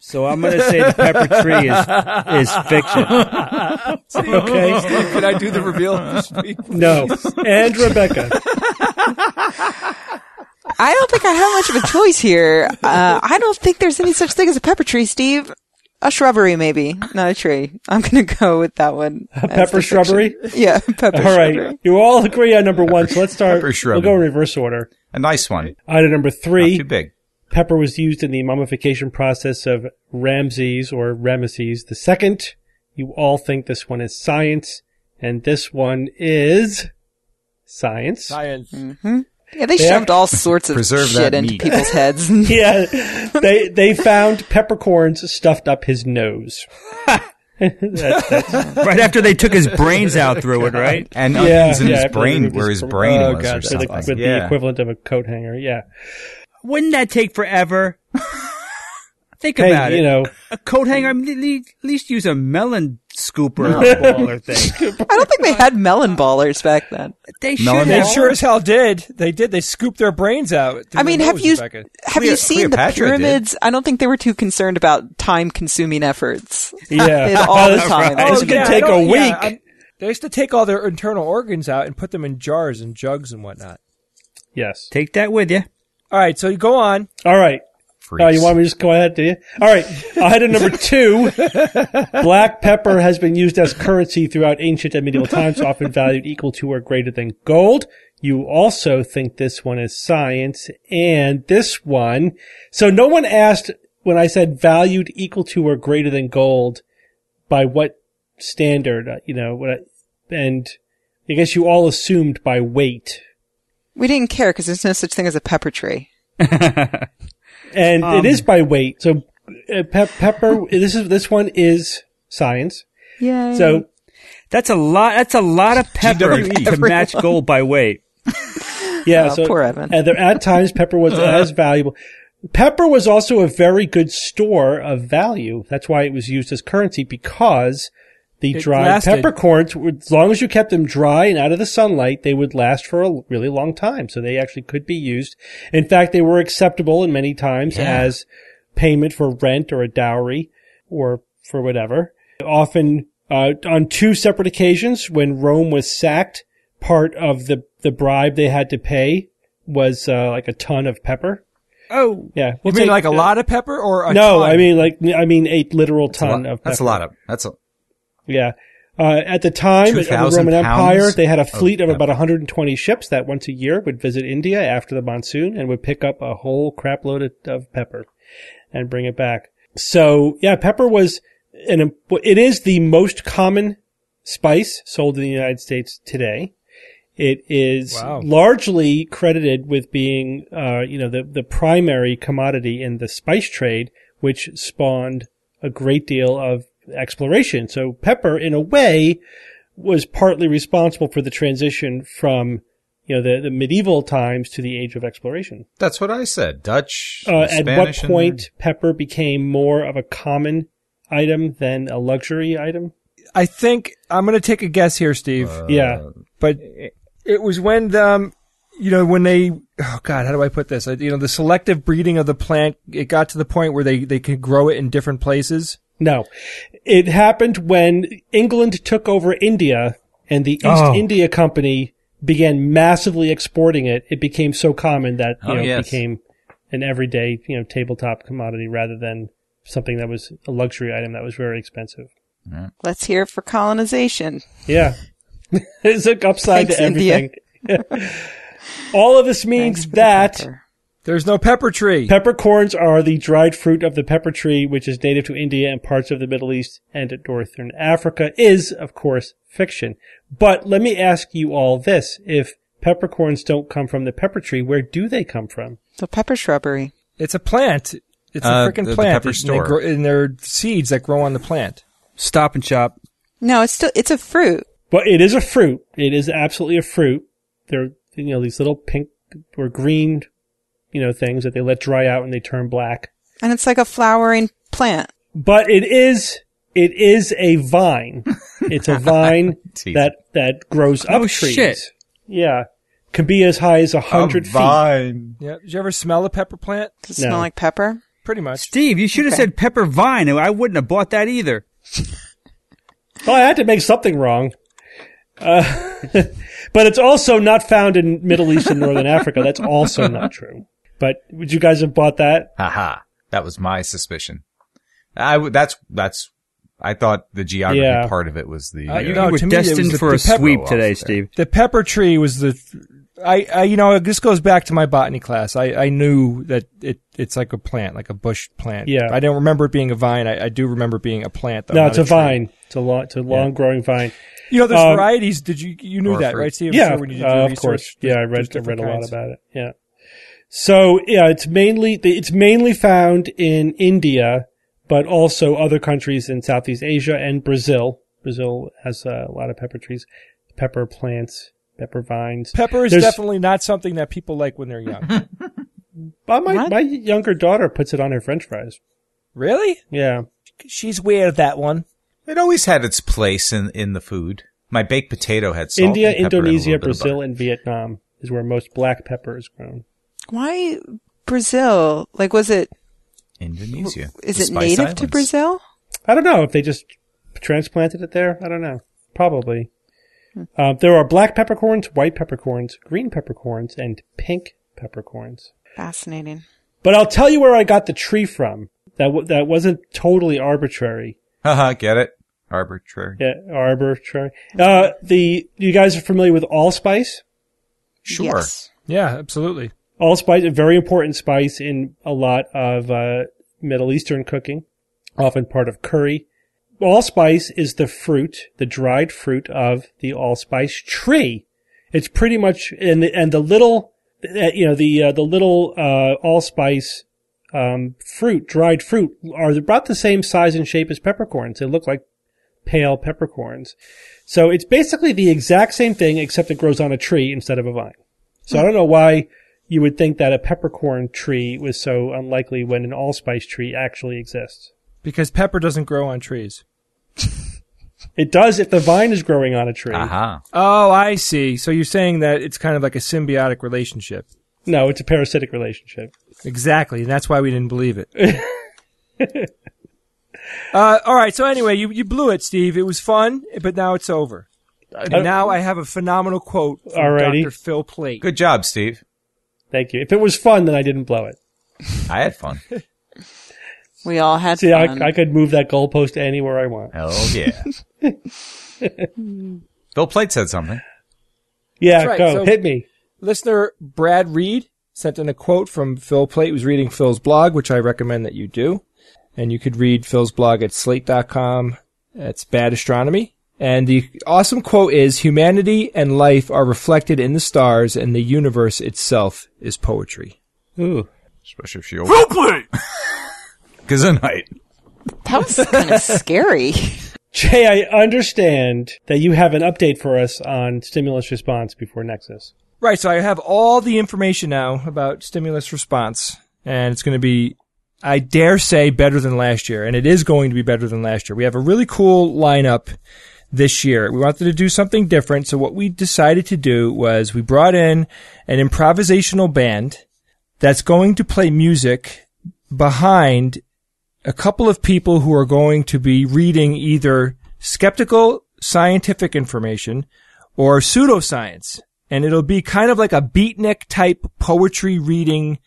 so I'm gonna say the pepper tree is, is fiction. Okay. Steve, can I do the reveal this week? No. And Rebecca. I don't think I have much of a choice here. Uh, I don't think there's any such thing as a pepper tree, Steve. A shrubbery, maybe, not a tree. I'm going to go with that one. as Pepper shrubbery? Yeah, pepper shrubbery. All right. shrubbery. You all agree on number one, so let's start. Pepper We'll go in reverse order. a nice one. Item number three. Not three. too big. Pepper was used in the mummification process of Ramses or Ramesses the second. You all think this one is science, and this one is science. Science. Mm-hmm. Yeah, they They shoved all sorts of Preserve shit into people's heads. yeah, they they found peppercorns stuffed up his nose. That's- that's- right after they took his brains out through it, right? And yeah, onions in yeah, his brain, where was his brain oh, was, God, or with the- something. with the equivalent of a coat hanger. Yeah. Wouldn't that take forever? Think Hey, about it. you know, a coat hanger. I mean, at least use a melon scooper baller thing. I don't think they had melon ballers back then. They should Melon They have. ball? sure as hell did. They did. They scooped their brains out. through I mean, their have nose, you Rebecca. have Cleo- you seen the Cleopatra did. pyramids? I don't think they were too concerned about time-consuming efforts. Yeah. Did all the This- time. this Oh, could I take a don't- week. yeah, I'm- they used to take all their internal organs out and put them in jars and jugs and whatnot. yes. Take that with you. All right, so you go on. All right. Freaks. Oh, you want me to just go ahead, do you? All right. Item number two. Black pepper has been used as currency throughout ancient and medieval times, often valued equal to or greater than gold. You also think this one is science and this one. So no one asked when I said valued equal to or greater than gold by what standard, uh, you know, what I, and I guess you all assumed by weight. We didn't care because there's no such thing as a pepper tree. and Um, it is by weight. So uh, pep- pepper. this is this one is science. Yeah. So That's a lot. That's a lot of pepper GWE. to match gold by weight. yeah. Oh, so poor Evan. And there, at times, pepper was as valuable. Pepper was also a very good store of value. That's why it was used as currency because the It dried lasted. peppercorns, as long as you kept them dry and out of the sunlight, they would last for a really long time. So they actually could be used. In fact, they were acceptable in many times as payment for rent or a dowry or for whatever. Often, uh, on two separate occasions when Rome was sacked, part of the, the bribe they had to pay was, uh, like a ton of pepper. Oh, Yeah. You we'll mean take- like a lot of pepper or a no, ton? I mean like I mean a literal That's a ton lot- of. That's a lot of. That's a. Yeah. Uh, at the time of the Roman Empire, they had a fleet of, pepper. about 120 ships that once a year would visit India after the monsoon and would pick up a whole crap load of, of pepper and bring it back. So yeah, pepper was an, it is the most common spice sold in the United States today. It is Wow. largely credited with being, uh, you know, the, the primary commodity in the spice trade, which spawned a great deal of exploration. So pepper, in a way, was partly responsible for the transition from, you know, the, the medieval times to the age of exploration. That's what I said. Dutch. Uh, at what and- point pepper became more of a common item than a luxury item? I think I'm going to take a guess here, Steve. yeah. but it, it was when um you know when they oh god how do i put this you know the selective breeding of the plant it got to the point where they they could grow it in different places No. It happened when England took over India and the East Oh. India Company began massively exporting it. It became so common that, you Oh, know, it became an everyday, you know, tabletop commodity rather than something that was a luxury item that was very expensive. Let's hear it for colonization. Yeah. There's an upside Thanks, to everything. All of this means Thanks that pepper. There's no pepper tree. Peppercorns are the dried fruit of the pepper tree, which is native to India and parts of the Middle East and northern Africa, is, of course, fiction. But let me ask you all this. If peppercorns don't come from the pepper tree, where do they come from? The pepper shrubbery. it's a plant. It's a Uh, freaking the- the plant. pepper and, They grow, and they're seeds that grow on the plant. Stop and shop. No, it's still, it's a fruit. But it is a fruit. It is absolutely a fruit. They're, you know, these little pink or green, you know, things that they let dry out and they turn black. And it's like a flowering plant. But it is, it is a vine. It's a vine that, that grows up Oh, trees. shit. Yeah. Can be as high as a hundred feet. Vine. Yeah. Did you ever smell a pepper plant? Does it No. smell like pepper? Pretty much. Steve, you should have Okay. said pepper vine. I wouldn't have bought that either. Well, I had to make something wrong. Uh, but it's also not found in Middle East and Northern Africa. That's also not true. But would you guys have bought that? Haha. That was my suspicion. I w- that's, that's, I thought the geography Yeah. part of it was the, Uh, uh, you You were to me, it was destined the- for the a pepper sweep today, there. Steve. The pepper tree was the. I, I, you know, this goes back to my botany class. I, I knew that it, it's like a plant, like a bush plant. Yeah. I don't remember it being a vine. I, I do remember it being a plant. Though, no, not it's a, tree. vine. It's a long, it's a long growing vine. You know, there's Um, varieties. Did you you knew Or that, fruit. right, Steve? Yeah, Sure, when you did uh, your of research, course. there's- Yeah, I read, there's I read different a lot kinds. about it. Yeah. So yeah, it's mainly it's mainly found in India, but also other countries in Southeast Asia and Brazil. Brazil has uh, a lot of pepper trees, pepper plants, pepper vines. Pepper is There's- definitely not something that people like when they're young. But my What? my younger daughter puts it on her French fries. really? Yeah. She's weird of that one. it always had its place in, in the food. My baked potato had salt India, and pepper and a Indonesia, little bit of Brazil, and Vietnam is where most black pepper is grown. Why Brazil? Like, was it, Indonesia. is The it Spice native to Brazil? I don't know if they just transplanted it there. I don't know. Probably. Uh, there are black peppercorns, white peppercorns, green peppercorns, and pink peppercorns. Fascinating. But I'll tell you where I got the tree from. That w- that wasn't totally arbitrary. Haha, get it? Arbitrary. Yeah, arbitrary. Uh, the you guys are familiar with allspice? Sure. Yes. Yeah, absolutely. Allspice, a very important spice in a lot of uh, Middle Eastern cooking, often part of curry. Allspice is the fruit, the dried fruit of the allspice tree. It's pretty much and the, and the little, uh, you know, the uh, the little uh, allspice um, fruit, dried fruit, are about the same size and shape as peppercorns. They look like pale peppercorns. So it's basically the exact same thing, except it grows on a tree instead of a vine. So I don't know why you would think that a peppercorn tree was so unlikely when an allspice tree actually exists. Because pepper doesn't grow on trees. It does if the vine is growing on a tree. Aha. Oh, I see. So you're saying that it's kind of like a symbiotic relationship. No, it's a parasitic relationship. Exactly, and that's why we didn't believe it. uh, all right. So anyway, you you blew it, Steve. It was fun, but now it's over. And now I have a phenomenal quote from Alrighty. Dr. Phil Plait. Good job, Steve. Thank you. If it was fun, then I didn't blow it. I had fun. We all had fun. See, I, fun. I could move that goalpost anywhere I want. Hell yeah. Bill Plait said something. Yeah, right, go so- hit me. Listener Brad Reed sent in a quote from Phil Plait. He was reading Phil's blog, which I recommend that you do. And you could read Phil's blog at slate.com. It's Bad Astronomy. And the awesome quote is, humanity and life are reflected in the stars and the universe itself is poetry. Ooh. Especially if she Roleplay! Gesundheit. that was kind of scary. Jay, I understand that you have an update for us on stimulus response before NECSS. Right, so I have all the information now about stimulus response, and it's going to be, I dare say, better than last year, and it is going to be better than last year. We have a really cool lineup this year. We wanted to do something different, so what we decided to do was we brought in an improvisational band that's going to play music behind a couple of people who are going to be reading either skeptical scientific information or pseudoscience. And it'll be kind of like a beatnik type poetry reading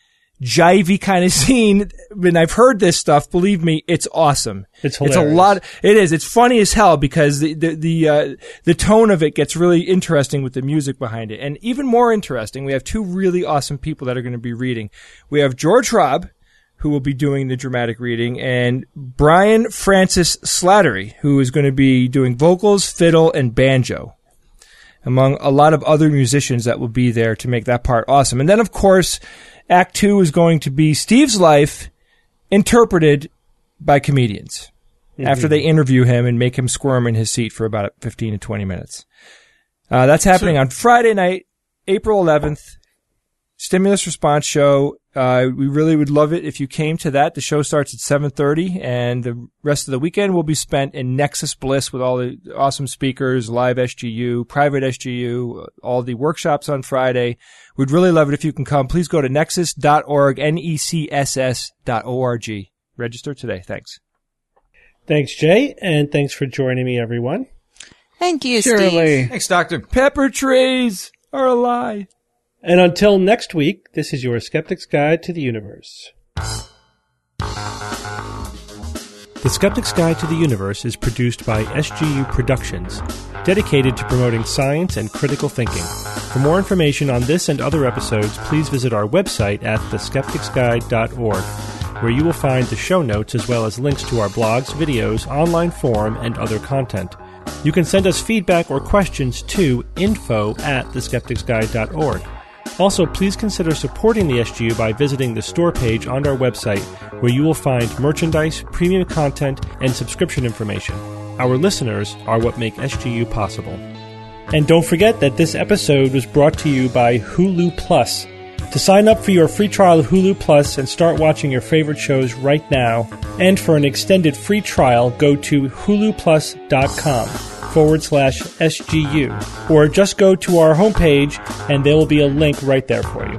jivey kind of scene. When I've heard this stuff, believe me, it's awesome. It's It's a lot. It is. It's funny as hell because the the the, uh, the tone of it gets really interesting with the music behind it, and even more interesting. We have two really awesome people that are going to be reading. We have George Hrab, who will be doing the dramatic reading, and Brian Francis Slattery, who is going to be doing vocals, fiddle, and banjo among a lot of other musicians that will be there to make that part awesome. And then, of course, Act Two is going to be Steve's life interpreted by comedians after they interview him and make him squirm in his seat for about 15 to 20 minutes. Uh, that's happening on Friday night, April 11th. Stimulus response show. Uh, we really would love it if you came to that. The show starts at 7:30 and the rest of the weekend will be spent in NECSS Bliss with all the awesome speakers, live SGU, private SGU, uh, all the workshops on Friday. We'd really love it if you can come. Please go to necss.org, N-E-C-S-S dot O-R-G. Register today. Thanks. Thanks, Jay, and thanks for joining me, everyone. Thank you, Steve. Thanks, Doctor. Pepper trees are a lie. And until next week, this is your Skeptic's Guide to the Universe. The Skeptic's Guide to the Universe is produced by SGU Productions, dedicated to promoting science and critical thinking. For more information on this and other episodes, please visit our website at theskepticsguide.org, where you will find the show notes as well as links to our blogs, videos, online forum, and other content. You can send us feedback or questions to info at theskepticsguide.org. Also, please consider supporting the SGU by visiting the store page on our website, where you will find merchandise, premium content, and subscription information. Our listeners are what make SGU possible. And don't forget that this episode was brought to you by Hulu Plus. To sign up for your free trial of Hulu Plus and start watching your favorite shows right now, and for an extended free trial, go to huluplus.com forward slash SGU, or just go to our homepage and there will be a link right there for you.